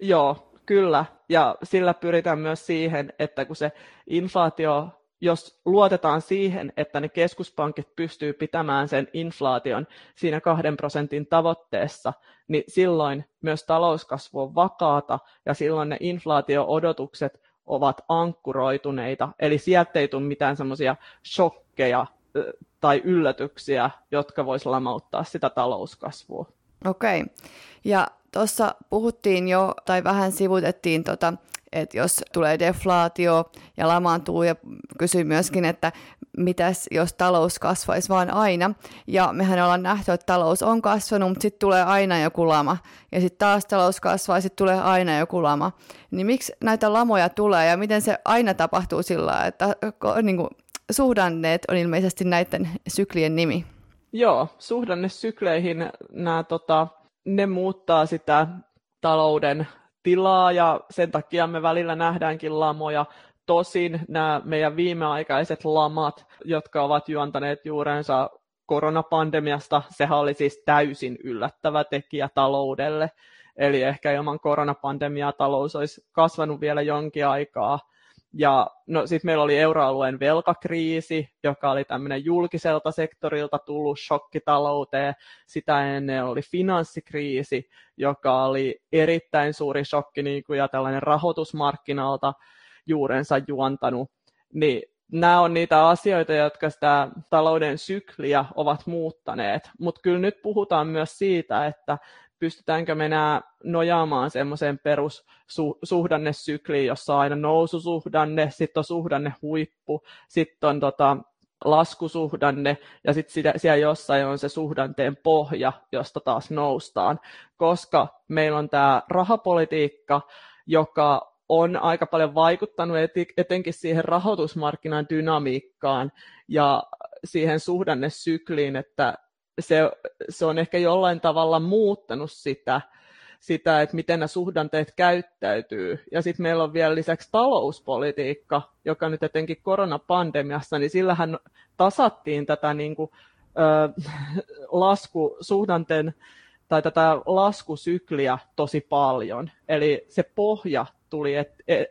Joo, kyllä. Ja sillä pyritään myös siihen, että kun se inflaatio, jos luotetaan siihen, että ne keskuspankit pystyy pitämään sen inflaation siinä kahden prosentin tavoitteessa, niin silloin myös talouskasvu on vakaata ja silloin ne inflaatio-odotukset ovat ankkuroituneita, eli sieltä ei tule mitään semmoisia shokkeja tai yllätyksiä, jotka voisivat lamauttaa sitä talouskasvua. Okei. Ja tuossa puhuttiin jo, tai vähän sivutettiin, tota, että jos tulee deflaatio ja lamaantuu, ja kysyi myöskin, että mitäs jos talous kasvaisi vaan aina. Ja mehän ollaan nähty, että talous on kasvanut, mutta sitten tulee aina joku lama. Ja sitten taas talous kasvaa ja sitten tulee aina joku lama. Niin miksi näitä lamoja tulee ja miten se aina tapahtuu sillä että niin kuin, suhdanneet on ilmeisesti näiden syklien nimi? Joo, suhdannesykleihin nämä, tota, ne muuttaa sitä talouden tilaa ja sen takia me välillä nähdäänkin lamoja. Tosin nämä meidän viimeaikaiset lamat, jotka ovat juontaneet juurensa koronapandemiasta, sehän oli siis täysin yllättävä tekijä taloudelle. Eli ehkä ilman koronapandemiaa talous olisi kasvanut vielä jonkin aikaa. Ja no, sitten meillä oli euroalueen velkakriisi, joka oli tämmöinen julkiselta sektorilta tullut shokkitalouteen. Sitä ennen oli finanssikriisi, joka oli erittäin suuri shokki niin kuin, ja tällainen rahoitusmarkkinalta juurensa juontanut. Niin nämä on niitä asioita, jotka sitä talouden sykliä ovat muuttaneet. Mutta kyllä nyt puhutaan myös siitä, että pystytäänkö me enää nojaamaan semmoiseen perussuhdannesykliin, jossa on aina noususuhdanne, sitten on suhdanne huippu, sitten on tota, laskusuhdanne ja sitten siellä jossain on se suhdanteen pohja, josta taas noustaan, koska meillä on tämä rahapolitiikka, joka on aika paljon vaikuttanut etenkin siihen rahoitusmarkkinan dynamiikkaan ja siihen suhdannesykliin, että se, se on ehkä jollain tavalla muuttanut sitä, sitä, että miten nämä suhdanteet käyttäytyy. Ja sitten meillä on vielä lisäksi talouspolitiikka, joka nyt etenkin koronapandemiassa, niin sillähän tasattiin tätä niin kuin, ö, laskusuhdanteen tai tätä laskusykliä tosi paljon. Eli se pohja tuli e-,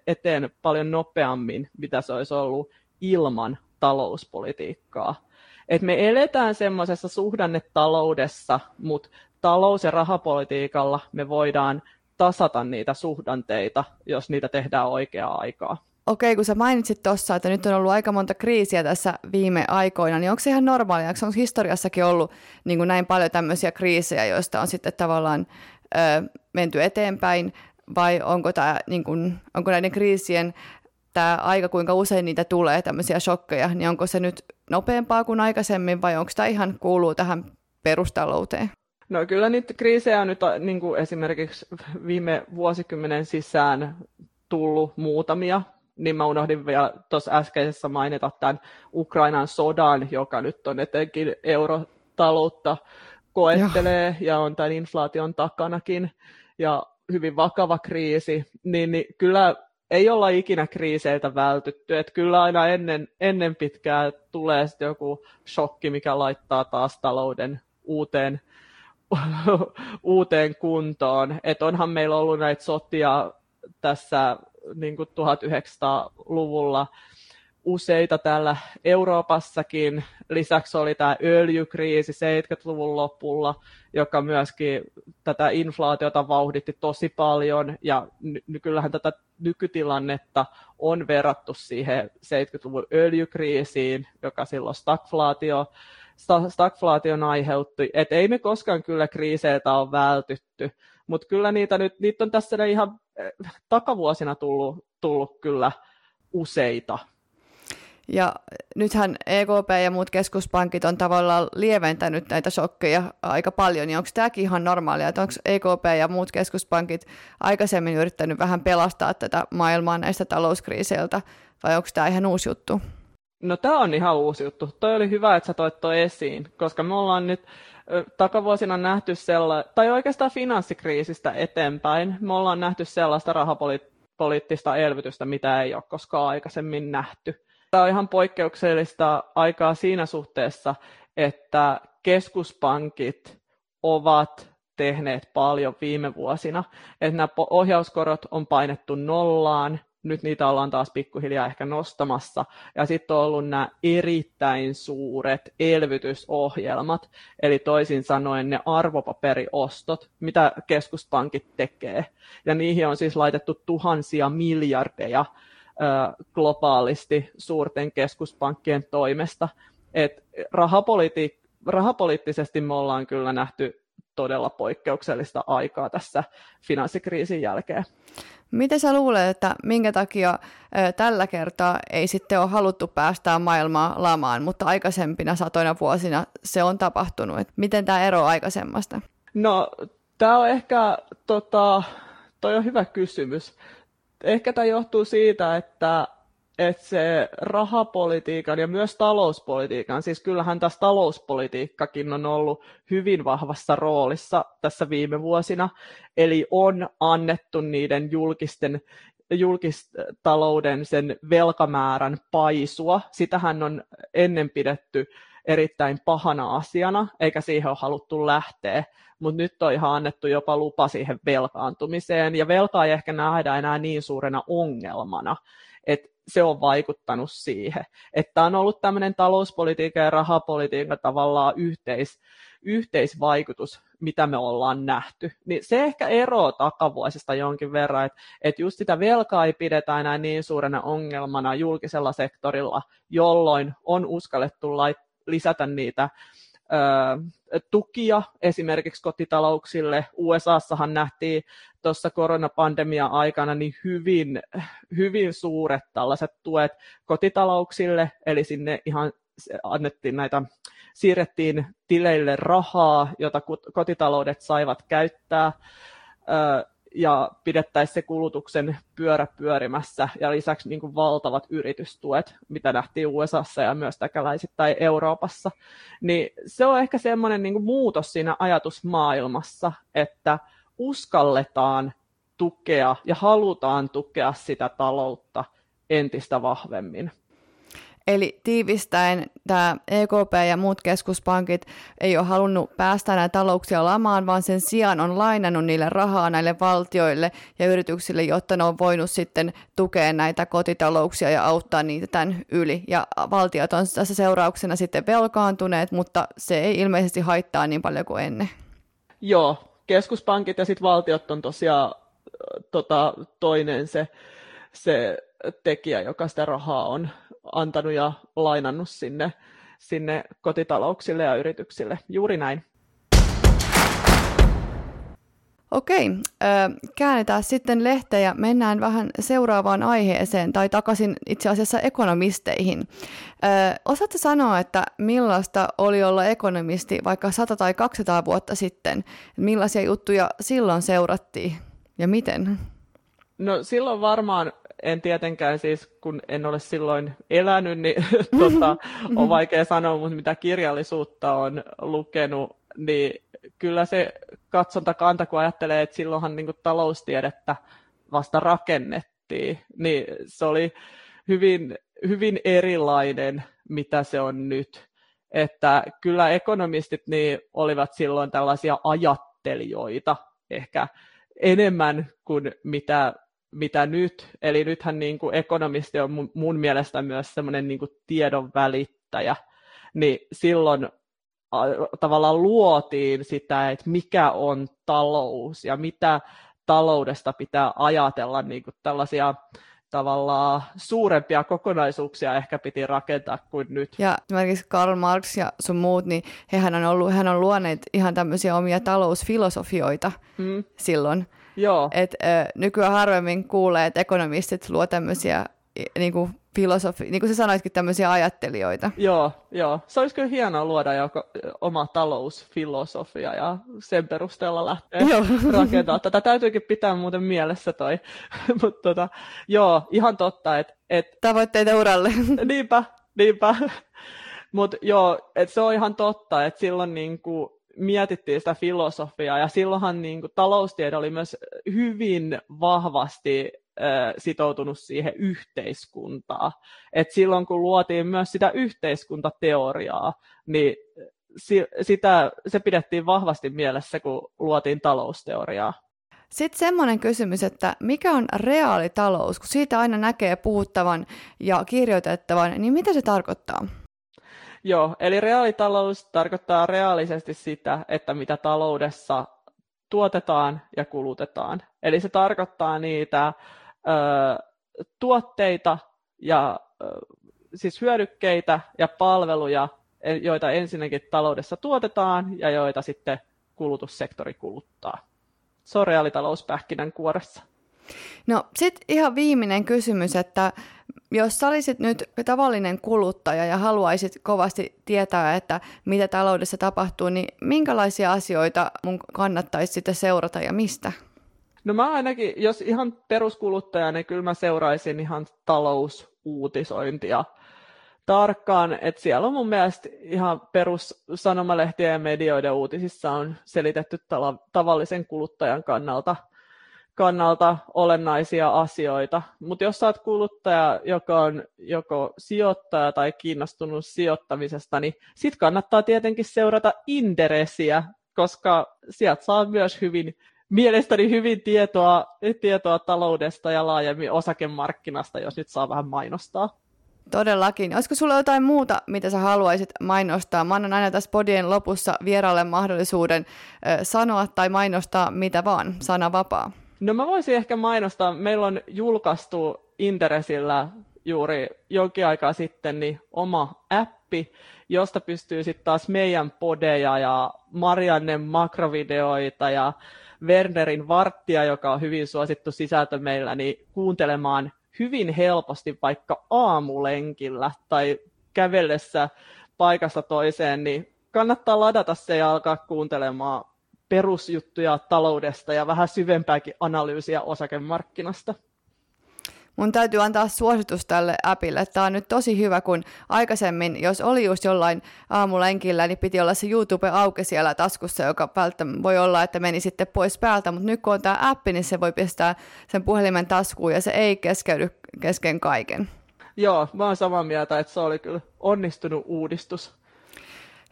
eteen paljon nopeammin, mitä se olisi ollut ilman talouspolitiikkaa. Et me eletään semmoisessa suhdannetaloudessa, mutta talous- ja rahapolitiikalla me voidaan tasata niitä suhdanteita, jos niitä tehdään oikeaa aikaa. Okei, kun sä mainitsit tuossa, että nyt on ollut aika monta kriisiä tässä viime aikoina, niin onko se ihan normaalia? Onko historiassakin ollut niin kuin näin paljon tämmöisiä kriisejä, joista on sitten tavallaan ö, menty eteenpäin, vai onko, tämä, niin kuin, onko näiden kriisien tämä aika, kuinka usein niitä tulee, tämmöisiä shokkeja, niin onko se nyt nopeampaa kuin aikaisemmin vai onko tämä ihan kuuluu tähän perustalouteen? No kyllä niitä kriisejä on nyt niin kuin esimerkiksi viime vuosikymmenen sisään tullut muutamia, niin mä unohdin vielä tuossa äskeisessä mainita tämän Ukrainan sodan, joka nyt on etenkin eurotaloutta koettelee Joo. ja on tämän inflaation takanakin. Ja hyvin vakava kriisi, niin, niin kyllä ei olla ikinä kriiseiltä vältytty. Että kyllä aina ennen, ennen pitkää tulee sitten joku shokki, mikä laittaa taas talouden uuteen, uuteen kuntoon. että onhan meillä ollut näitä sotia tässä niin 1900-luvulla useita täällä Euroopassakin. Lisäksi oli tämä öljykriisi 70-luvun lopulla, joka myöskin tätä inflaatiota vauhditti tosi paljon. Ja kyllähän tätä nykytilannetta on verrattu siihen 70-luvun öljykriisiin, joka silloin stagflaatio, stagflaation aiheutti. Et ei me koskaan kyllä kriiseiltä ole vältytty, mutta kyllä niitä, nyt, niitä on tässä ihan eh, takavuosina tullut, tullut kyllä useita. Ja nythän EKP ja muut keskuspankit on tavallaan lieventänyt näitä shokkeja aika paljon, niin onko tämäkin ihan normaalia, että onko EKP ja muut keskuspankit aikaisemmin yrittänyt vähän pelastaa tätä maailmaa näistä talouskriiseiltä, vai onko tämä ihan uusi juttu? No tämä on ihan uusi juttu. Toi oli hyvä, että sä toit toi esiin, koska me ollaan nyt takavuosina nähty sellaista, tai oikeastaan finanssikriisistä eteenpäin, me ollaan nähty sellaista rahapoliittista elvytystä, mitä ei ole koskaan aikaisemmin nähty Tämä on ihan poikkeuksellista aikaa siinä suhteessa, että keskuspankit ovat tehneet paljon viime vuosina. Että nämä ohjauskorot on painettu nollaan, nyt niitä ollaan taas pikkuhiljaa ehkä nostamassa. Ja sitten on ollut nämä erittäin suuret elvytysohjelmat, eli toisin sanoen ne arvopaperiostot, mitä keskuspankit tekee. Ja niihin on siis laitettu tuhansia miljardeja globaalisti suurten keskuspankkien toimesta. Et rahapoliti- rahapoliittisesti me ollaan kyllä nähty todella poikkeuksellista aikaa tässä finanssikriisin jälkeen. Miten sä luulet, että minkä takia tällä kertaa ei sitten ole haluttu päästää maailmaa lamaan, mutta aikaisempina satoina vuosina se on tapahtunut? Et miten tämä ero aikaisemmasta? No, tämä on ehkä, tota, toi on hyvä kysymys ehkä tämä johtuu siitä, että, että se rahapolitiikan ja myös talouspolitiikan, siis kyllähän tässä talouspolitiikkakin on ollut hyvin vahvassa roolissa tässä viime vuosina, eli on annettu niiden julkisten julkistalouden sen velkamäärän paisua. Sitähän on ennen pidetty erittäin pahana asiana, eikä siihen ole haluttu lähteä mutta nyt on ihan annettu jopa lupa siihen velkaantumiseen, ja velkaa ei ehkä nähdä enää niin suurena ongelmana, että se on vaikuttanut siihen. Että on ollut tämmöinen talouspolitiikan ja rahapolitiikan tavallaan yhteis, yhteisvaikutus, mitä me ollaan nähty. Niin se ehkä eroaa takavuosista jonkin verran, että, että just sitä velkaa ei pidetä enää niin suurena ongelmana julkisella sektorilla, jolloin on uskallettu lait, lisätä niitä tukia esimerkiksi kotitalouksille. USAssahan nähtiin tuossa koronapandemian aikana niin hyvin, hyvin suuret tällaiset tuet kotitalouksille, eli sinne ihan annettiin näitä, siirrettiin tileille rahaa, jota kotitaloudet saivat käyttää ja pidettäisiin se kulutuksen pyörä pyörimässä ja lisäksi niin kuin valtavat yritystuet, mitä nähtiin USAssa ja myös täkäläisittäin Euroopassa, niin se on ehkä semmoinen niin muutos siinä ajatusmaailmassa, että uskalletaan tukea ja halutaan tukea sitä taloutta entistä vahvemmin. Eli tiivistäen tämä EKP ja muut keskuspankit ei ole halunnut päästä näitä talouksia lamaan, vaan sen sijaan on lainannut niille rahaa näille valtioille ja yrityksille, jotta ne on voinut sitten tukea näitä kotitalouksia ja auttaa niitä tämän yli. Ja valtiot on tässä seurauksena sitten velkaantuneet, mutta se ei ilmeisesti haittaa niin paljon kuin ennen. Joo, keskuspankit ja sitten valtiot on tosiaan tota, toinen se, se tekijä, joka sitä rahaa on antanut ja lainannut sinne, sinne kotitalouksille ja yrityksille. Juuri näin. Okei, käännetään sitten lehteä ja mennään vähän seuraavaan aiheeseen tai takaisin itse asiassa ekonomisteihin. Osaatko sanoa, että millaista oli olla ekonomisti vaikka 100 tai 200 vuotta sitten? Millaisia juttuja silloin seurattiin ja miten? No silloin varmaan en tietenkään siis, kun en ole silloin elänyt, niin tota, on vaikea sanoa, mutta mitä kirjallisuutta on lukenut, niin kyllä se katsontakanta, kun ajattelee, että silloinhan niin kuin taloustiedettä vasta rakennettiin, niin se oli hyvin, hyvin erilainen, mitä se on nyt. Että kyllä ekonomistit niin olivat silloin tällaisia ajattelijoita ehkä enemmän kuin mitä, mitä nyt. Eli nythän niin kuin ekonomisti on mun, mun mielestä myös semmoinen niin tiedon välittäjä. Niin silloin tavallaan luotiin sitä, että mikä on talous ja mitä taloudesta pitää ajatella niin kuin tällaisia tavallaan suurempia kokonaisuuksia ehkä piti rakentaa kuin nyt. Ja esimerkiksi Karl Marx ja sun muut, niin hehän on, ollut, hän on luoneet ihan tämmöisiä omia talousfilosofioita mm. silloin. Joo. Et, ö, nykyään harvemmin kuulee, että ekonomistit luo tämmöisiä niin kuin filosofi, niin kuin sä sanoitkin, tämmöisiä ajattelijoita. Joo, joo. Se olisi kyllä hienoa luoda joko oma talousfilosofia ja sen perusteella lähteä joo. rakentamaan. Tätä täytyykin pitää muuten mielessä toi. Mutta tota, joo, ihan totta. Et, et... Tavoitteita uralle. niinpä, niinpä. Mutta joo, et se on ihan totta, että silloin niinku mietittiin sitä filosofiaa ja silloinhan niinku taloustiede oli myös hyvin vahvasti sitoutunut siihen yhteiskuntaan. Et silloin kun luotiin myös sitä yhteiskuntateoriaa, niin sitä, se pidettiin vahvasti mielessä, kun luotiin talousteoriaa. Sitten semmoinen kysymys, että mikä on reaalitalous, kun siitä aina näkee puhuttavan ja kirjoitettavan, niin mitä se tarkoittaa? Joo, eli reaalitalous tarkoittaa reaalisesti sitä, että mitä taloudessa tuotetaan ja kulutetaan. Eli se tarkoittaa niitä tuotteita ja siis hyödykkeitä ja palveluja, e, joita ensinnäkin taloudessa tuotetaan ja joita sitten kulutussektori kuluttaa. Se on reaalitalous kuoressa. No sitten ihan viimeinen kysymys, että jos sä olisit nyt tavallinen kuluttaja ja haluaisit kovasti tietää, että mitä taloudessa tapahtuu, niin minkälaisia asioita mun kannattaisi sitten seurata ja mistä? No mä ainakin, jos ihan peruskuluttaja, niin kyllä mä seuraisin ihan talousuutisointia tarkkaan, että siellä on mun mielestä ihan perus sanomalehtien ja medioiden uutisissa on selitetty tavallisen kuluttajan kannalta, kannalta olennaisia asioita. Mutta jos oot kuluttaja, joka on joko sijoittaja tai kiinnostunut sijoittamisesta, niin sit kannattaa tietenkin seurata Inderesiä, koska sieltä saa myös hyvin mielestäni hyvin tietoa, tietoa taloudesta ja laajemmin osakemarkkinasta, jos nyt saa vähän mainostaa. Todellakin. Olisiko sulla jotain muuta, mitä sä haluaisit mainostaa? Mä annan aina tässä podien lopussa vieraalle mahdollisuuden sanoa tai mainostaa mitä vaan. Sana vapaa. No mä voisin ehkä mainostaa. Meillä on julkaistu Interesillä juuri jonkin aikaa sitten niin oma appi, josta pystyy sitten taas meidän podeja ja Marianne makrovideoita ja Wernerin varttia, joka on hyvin suosittu sisältö meillä, niin kuuntelemaan hyvin helposti vaikka aamulenkillä tai kävellessä paikasta toiseen, niin kannattaa ladata se ja alkaa kuuntelemaan perusjuttuja taloudesta ja vähän syvempääkin analyysiä osakemarkkinasta. Mun täytyy antaa suositus tälle appille. Tämä on nyt tosi hyvä, kun aikaisemmin, jos oli just jollain aamulenkillä, niin piti olla se YouTube auki siellä taskussa, joka välttämättä voi olla, että meni sitten pois päältä, mutta nyt kun on tämä appi, niin se voi pistää sen puhelimen taskuun ja se ei keskeydy kesken kaiken. Joo, mä oon samaa mieltä, että se oli kyllä onnistunut uudistus.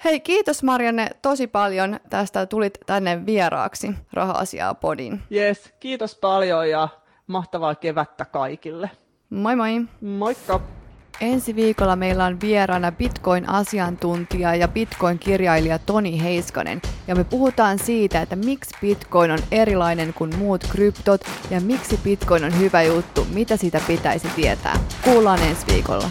Hei, kiitos Marianne tosi paljon tästä, tulit tänne vieraaksi Raha-asiaa podin. Yes, kiitos paljon ja mahtavaa kevättä kaikille. Moi moi! Moikka! Ensi viikolla meillä on vieraana Bitcoin-asiantuntija ja Bitcoin-kirjailija Toni Heiskanen. Ja me puhutaan siitä, että miksi Bitcoin on erilainen kuin muut kryptot ja miksi Bitcoin on hyvä juttu, mitä siitä pitäisi tietää. Kuullaan ensi viikolla.